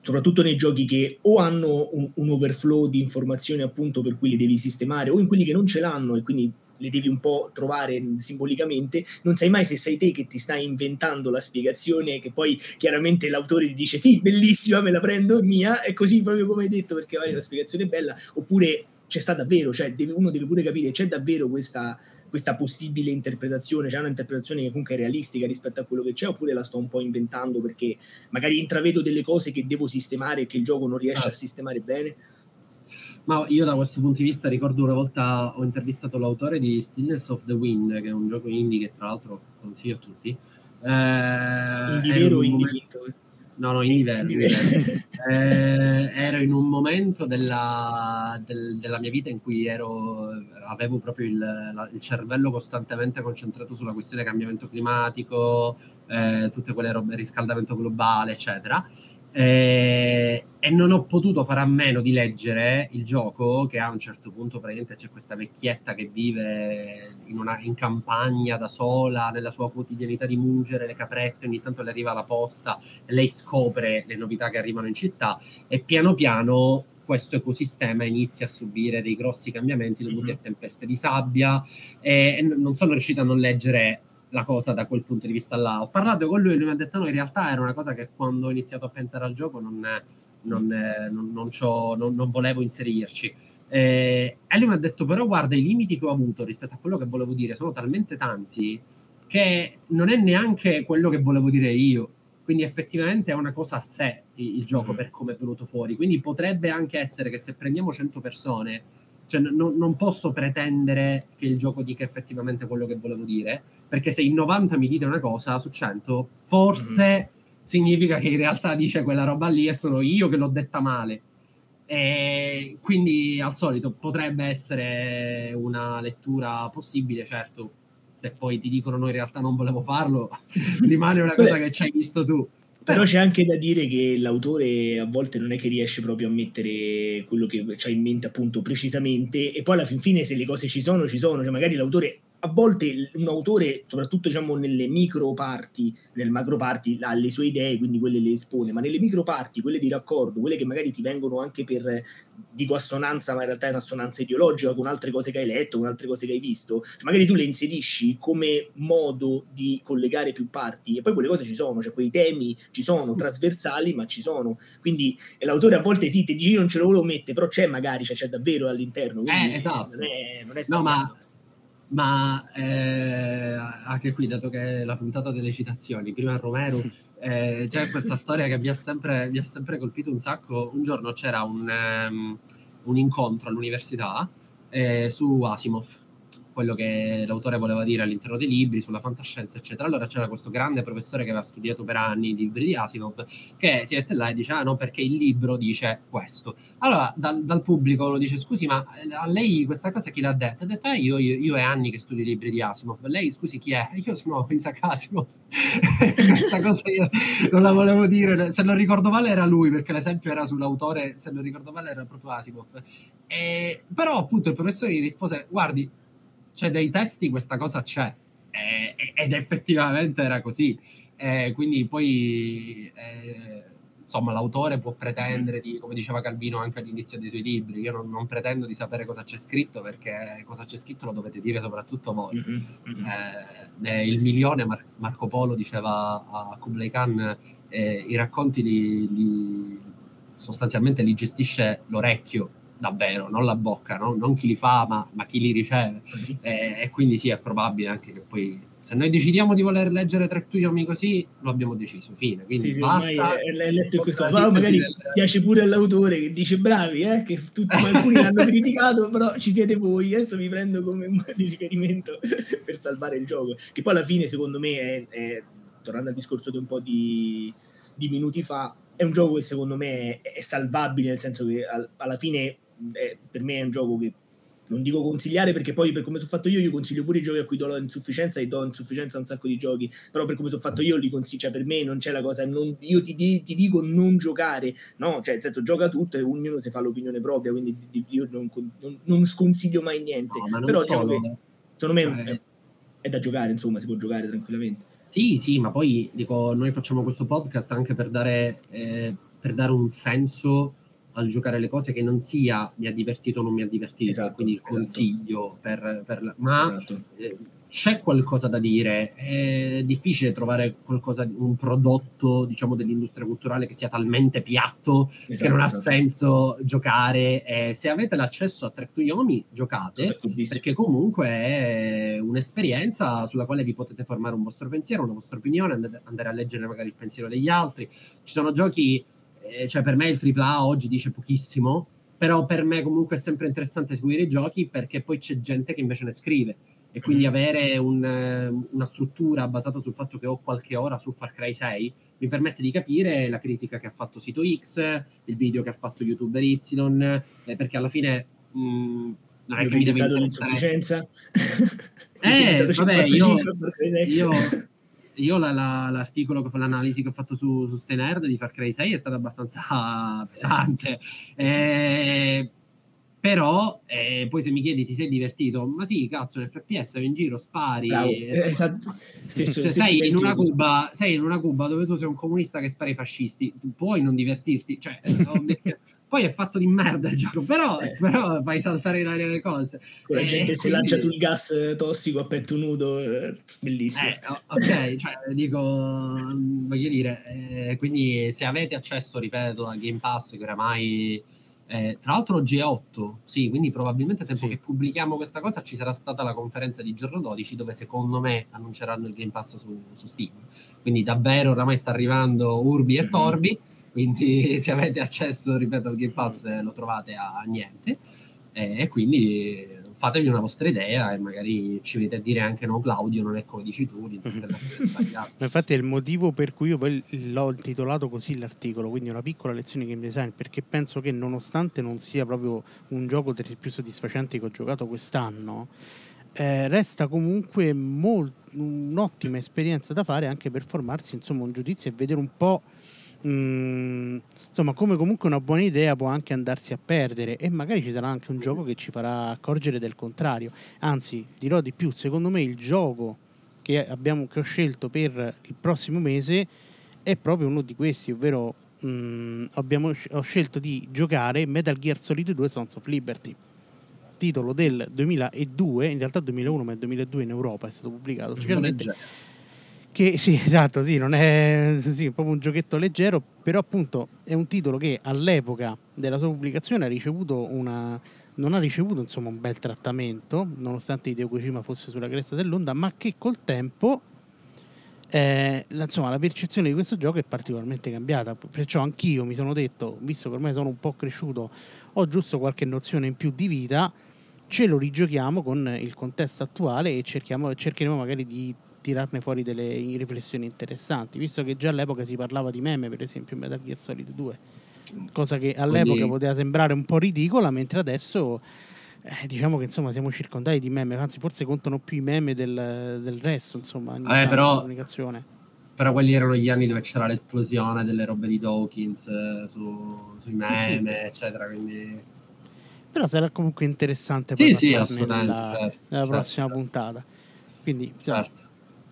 soprattutto nei giochi che o hanno un, un, overflow di informazioni appunto per cui li devi sistemare, o in quelli che non ce l'hanno e quindi le devi un po' trovare simbolicamente, non sai mai se sei te che ti stai inventando la spiegazione, che poi chiaramente l'autore ti dice sì, bellissima, me la prendo, è mia, è così proprio come hai detto perché vai, la spiegazione è bella, oppure c'è sta davvero, cioè deve, uno deve pure capire, c'è davvero questa, questa possibile interpretazione, c'è un'interpretazione che comunque è realistica rispetto a quello che c'è, oppure la sto un po' inventando perché magari intravedo delle cose che devo sistemare e che il gioco non riesce ah. a sistemare bene? Ma io da questo punto di vista ricordo una volta ho intervistato l'autore di Stillness of the Wind, che è un gioco indie che tra l'altro consiglio a tutti. Eh, indie vero o indie? No, no, indie vero. Eh, ero in un momento della, del, della, mia vita in cui ero, avevo proprio il, la, il, cervello costantemente concentrato sulla questione cambiamento climatico, eh, tutte quelle robe, riscaldamento globale, eccetera eh, e non ho potuto fare a meno di leggere il gioco che a un certo punto praticamente c'è questa vecchietta che vive in, una, in campagna da sola nella sua quotidianità di mungere le caprette ogni tanto le arriva la posta e lei scopre le novità che arrivano in città e piano piano questo ecosistema inizia a subire dei grossi cambiamenti dovuti mm-hmm. a tempeste di sabbia e non sono riuscito a non leggere la cosa da quel punto di vista là. Ho parlato con lui e lui mi ha detto no, in realtà era una cosa che quando ho iniziato a pensare al gioco non, non, non, non, non volevo inserirci. Eh, e lui mi ha detto però guarda i limiti che ho avuto rispetto a quello che volevo dire sono talmente tanti che non è neanche quello che volevo dire io. Quindi effettivamente è una cosa a sé il, il gioco mm. per come è venuto fuori. Quindi potrebbe anche essere che se prendiamo 100 persone cioè, no, non posso pretendere che il gioco dica effettivamente quello che volevo dire, perché se in 90 mi dite una cosa su 100, forse mm-hmm. significa che in realtà dice quella roba lì e sono io che l'ho detta male. E quindi al solito potrebbe essere una lettura possibile, certo. Se poi ti dicono no, in realtà non volevo farlo, rimane una cosa che ci hai visto tu. Però c'è anche da dire che l'autore a volte non è che riesce proprio a mettere quello che ha in mente appunto precisamente e poi alla fin fine se le cose ci sono, ci sono, cioè magari l'autore a volte un autore, soprattutto diciamo nelle micro parti, nel macro parti, ha le sue idee, quindi quelle le espone, ma nelle micro parti, quelle di raccordo, quelle che magari ti vengono anche per, dico assonanza, ma in realtà è un'assonanza ideologica con altre cose che hai letto, con altre cose che hai visto, cioè magari tu le inserisci come modo di collegare più parti e poi quelle cose ci sono, cioè quei temi ci sono, trasversali, ma ci sono. Quindi l'autore a volte sì, ti dice io non ce lo volevo mettere, però c'è magari, cioè, c'è davvero all'interno. Eh, esatto. Non è, non è no, ma ma eh, anche qui, dato che è la puntata delle citazioni, prima Romero, eh, c'è questa storia che mi ha, sempre, mi ha, sempre, colpito un sacco. Un giorno c'era un, um, un incontro all'università eh, su Asimov quello che l'autore voleva dire all'interno dei libri, sulla fantascienza, eccetera. Allora c'era questo grande professore che aveva studiato per anni i libri di Asimov, che si mette là e dice, ah no, perché il libro dice questo. Allora dal, dal pubblico lo dice, scusi, ma a lei questa cosa chi l'ha detta? Ha detto, eh, io, io, io, è anni che studio i libri di Asimov. Lei, scusi, chi è? Io sono Isaac Asimov. questa cosa io non la volevo dire. Se non ricordo male era lui, perché l'esempio era sull'autore, se non ricordo male era proprio Asimov. E, però appunto il professore gli rispose, guardi, cioè dei testi questa cosa c'è eh, ed effettivamente era così. Eh, quindi poi eh, insomma l'autore può pretendere di, come diceva Calvino anche all'inizio dei suoi libri, io non, non, pretendo di sapere cosa c'è scritto perché cosa c'è scritto lo dovete dire soprattutto voi. Mm-hmm. il milione Mar- Marco Polo diceva a Kublai Khan eh, i racconti li, li, sostanzialmente li gestisce l'orecchio davvero, non la bocca, no? non chi li fa, ma, ma chi li riceve. Uh-huh. E, e, quindi sì, è probabile anche che poi se noi decidiamo di voler leggere Trek to Yomi così, lo abbiamo deciso, fine. Quindi sì, basta. Hai letto questo, però magari del... piace pure all'autore che dice bravi, eh, che tutti alcuni l'hanno criticato, però ci siete voi, adesso vi prendo come un riferimento per salvare il gioco. Che poi alla fine, secondo me, è, è tornando al discorso di un po' di, di minuti fa, è un gioco che secondo me è, è salvabile, nel senso che al, alla fine è, per me è un gioco che non dico consigliare perché poi per come sono fatto io io consiglio pure i giochi a cui do insufficienza e do insufficienza a un sacco di giochi però per come sono fatto io li consiglio cioè per me non c'è la cosa non, io ti, ti, dico non giocare no cioè nel senso gioca tutto e ognuno si fa l'opinione propria quindi io non, non, non sconsiglio mai niente no, però diciamo che, secondo me cioè... è, è da giocare insomma si può giocare tranquillamente. Sì sì ma poi dico noi facciamo questo podcast anche per dare eh, per dare un senso al giocare le cose che non sia mi ha divertito o non mi ha divertito, esatto, quindi il esatto. consiglio esatto. per, per, ma esatto. eh, c'è qualcosa da dire, è difficile trovare qualcosa, un prodotto diciamo dell'industria culturale che sia talmente piatto esatto, che non ha esatto. senso giocare. Eh, se avete l'accesso a Trek to Yomi, giocate, perché comunque è un'esperienza sulla quale vi potete formare un vostro pensiero, una vostra opinione, andare a leggere magari il pensiero degli altri. Ci sono giochi eh, cioè per me il AAA oggi dice pochissimo, però per me comunque è sempre interessante seguire i giochi perché poi c'è gente che invece ne scrive e quindi mm. avere un, una struttura basata sul fatto che ho qualche ora su Far Cry 6 mi permette di capire la critica che ha fatto Sito X, il video che ha fatto YouTuber Y, eh, perché alla fine mh, non è che mi deve interessare. eh, vabbè, io, io io la, la, l'articolo che l'analisi che ho fatto su, su Stenerd di Far Cry 6 è stato abbastanza pesante. Eh, però eh, poi se mi chiedi ti sei divertito, ma sì, cazzo, l'FPS vai in giro, spari. Eh, esatto. Stesso, cioè, sei, in una Cuba, sei in una Cuba dove tu sei un comunista che spara i fascisti, puoi non divertirti. Cioè, poi è fatto di merda il gioco, però, eh. però fai saltare in aria le cose. La eh, gente si lancia sul gas tossico a petto nudo, eh, bellissimo. Eh, ok, cioè, dico, voglio dire, eh, quindi se avete accesso, ripeto, a Game Pass, che oramai eh, tra l'altro oggi è 8, sì, quindi probabilmente a tempo sì. che pubblichiamo questa cosa ci sarà stata la conferenza di giorno 12 dove secondo me annunceranno il Game Pass su, su Steam. Quindi davvero oramai sta arrivando Urbi e mhm. Torbi, quindi se avete accesso, ripeto, al Game Pass eh, lo trovate a niente. Eh, e quindi fatevi una vostra idea e magari ci vedete a dire anche no Claudio non è come dici tu l'interpretazione è sbagliata infatti è il motivo per cui io poi l'ho intitolato così l'articolo quindi una piccola lezione di game design perché penso che nonostante non sia proprio un gioco tra i più soddisfacenti che ho giocato quest'anno eh, resta comunque molt- un'ottima esperienza da fare anche per formarsi insomma un giudizio e vedere un po' Mm, insomma, come comunque una buona idea può anche andarsi a perdere e magari ci sarà anche un gioco che ci farà accorgere del contrario. Anzi, dirò di più, secondo me il gioco che, abbiamo, che ho scelto per il prossimo mese è proprio uno di questi, ovvero mh, mm, abbiamo, ho scelto di giocare Metal Gear Solid 2 Sons of Liberty titolo del 2002, in realtà 2001 ma il 2002 in Europa è stato pubblicato ufficialmente che sì, esatto, sì, non è sì, proprio un giochetto leggero, però appunto è un titolo che all'epoca della sua pubblicazione ha ricevuto una, non ha ricevuto insomma, un bel trattamento, nonostante Hideo Kojima fosse sulla cresta dell'onda, ma che col tempo eh, la, insomma, la percezione di questo gioco è particolarmente cambiata. Perciò anch'io mi sono detto, visto che ormai sono un po' cresciuto, ho giusto qualche nozione in più di vita ce lo rigiochiamo con il contesto attuale e cercheremo magari di tirarne fuori delle riflessioni interessanti, visto che già all'epoca si parlava di meme, per esempio in Metal Gear Solid 2, cosa che all'epoca Quindi... poteva sembrare un po' ridicola, mentre adesso eh, diciamo che insomma siamo circondati di meme, anzi forse contano più i meme del, del resto, insomma, in eh, però, comunicazione. Però quelli erano gli anni dove c'era l'esplosione delle robe di Dawkins eh, su, sui meme, sì, sì. eccetera, quindi... Però sarà comunque interessante sì, sì, assolutamente, nella, certo, nella certo, prossima certo. puntata. Quindi, certo.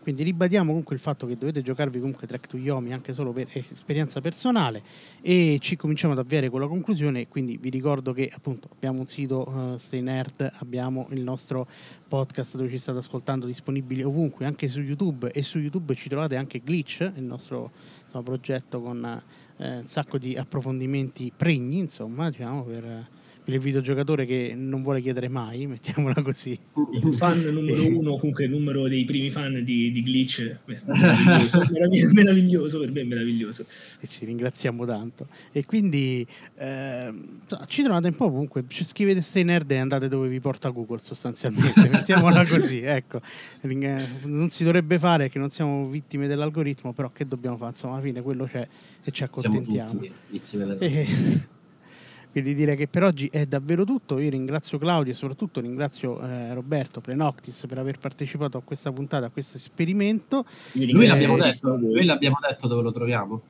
Quindi ribadiamo comunque il fatto che dovete giocarvi comunque Track to Yomi anche solo per esperienza personale e ci cominciamo ad avviare con la conclusione, quindi vi ricordo che appunto abbiamo un sito uh, Stay Nerd, abbiamo il nostro podcast dove ci state ascoltando disponibili ovunque, anche su YouTube e su YouTube ci trovate anche Glitch, il nostro insomma, progetto con eh, un sacco di approfondimenti pregni, insomma, diciamo per il videogiocatore che non vuole chiedere mai, mettiamola così. Il fan numero uno, comunque il numero dei primi fan di, di Glitch, meraviglioso, meraviglioso, per me meraviglioso. E ci ringraziamo tanto. E quindi eh, ci trovate un po' comunque, scrivete Stay Nerd e andate dove vi porta Google sostanzialmente, mettiamola così, ecco. Non si dovrebbe fare che non siamo vittime dell'algoritmo, però che dobbiamo fare? Insomma, alla fine quello c'è e ci accontentiamo. Siamo tutti vittime dell'algoritmo. Quindi dire che per oggi è davvero tutto. Io ringrazio Claudio e soprattutto ringrazio eh, Roberto Prenoctis per aver partecipato a questa puntata, a questo esperimento. Noi l'abbiamo, detto, noi l'abbiamo detto dove lo troviamo.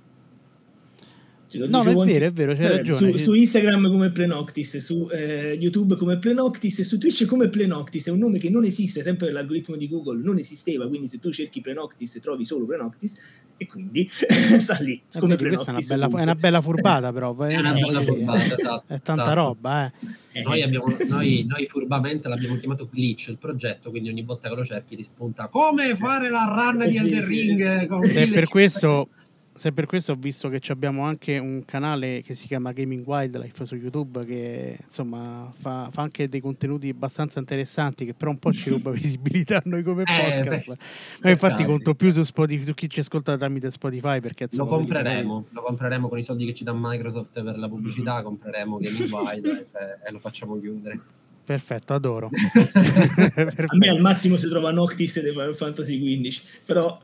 No, è vero, è vero, c'è ragione. Su, su, Instagram come Plenoctis, su eh, YouTube come Plenoctis e su Twitch come Plenoctis. È un nome che non esiste, sempre l'algoritmo di Google non esisteva, quindi se tu cerchi Plenoctis trovi solo Plenoctis e quindi sta lì. Eh, come questa è una, bella, è una, bella, furbata però. È una bella furbata, esatto. È tanta esatto. roba, eh. Noi, abbiamo, noi, noi, furbamente l'abbiamo chiamato Glitch il progetto, quindi ogni volta che lo cerchi ti spunta come fare la run di Elden Ring. E per questo se per questo ho visto che abbiamo anche un canale che si chiama Gaming Wildlife su YouTube che insomma fa, fa anche dei contenuti abbastanza interessanti che però un po' ci ruba visibilità a noi come eh, podcast. Beh, Ma infatti beh, conto più su, Spotify, su chi ci ascolta tramite Spotify perché insomma, lo compreremo, lo compreremo con i soldi che ci dà Microsoft per la pubblicità, compreremo Gaming Wildlife e, e lo facciamo chiudere. Perfetto, adoro. Perfetto. A me al massimo si trova Noctis di Final Fantasy XV, però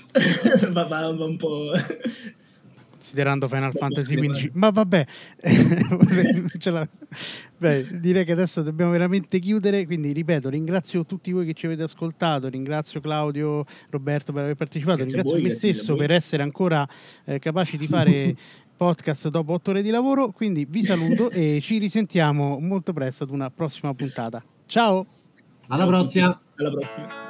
va, va, va, un po'... Considerando Final Fantasy XV, ma vabbè, Beh, direi che adesso dobbiamo veramente chiudere, quindi ripeto, ringrazio tutti voi che ci avete ascoltato, ringrazio Claudio, Roberto per aver partecipato, grazie ringrazio voi, me stesso per essere ancora eh, capaci di fare podcast dopo otto ore di lavoro. Quindi vi saluto e ci risentiamo molto presto ad una prossima puntata. Ciao! Alla Ciao prossima! Alla prossima!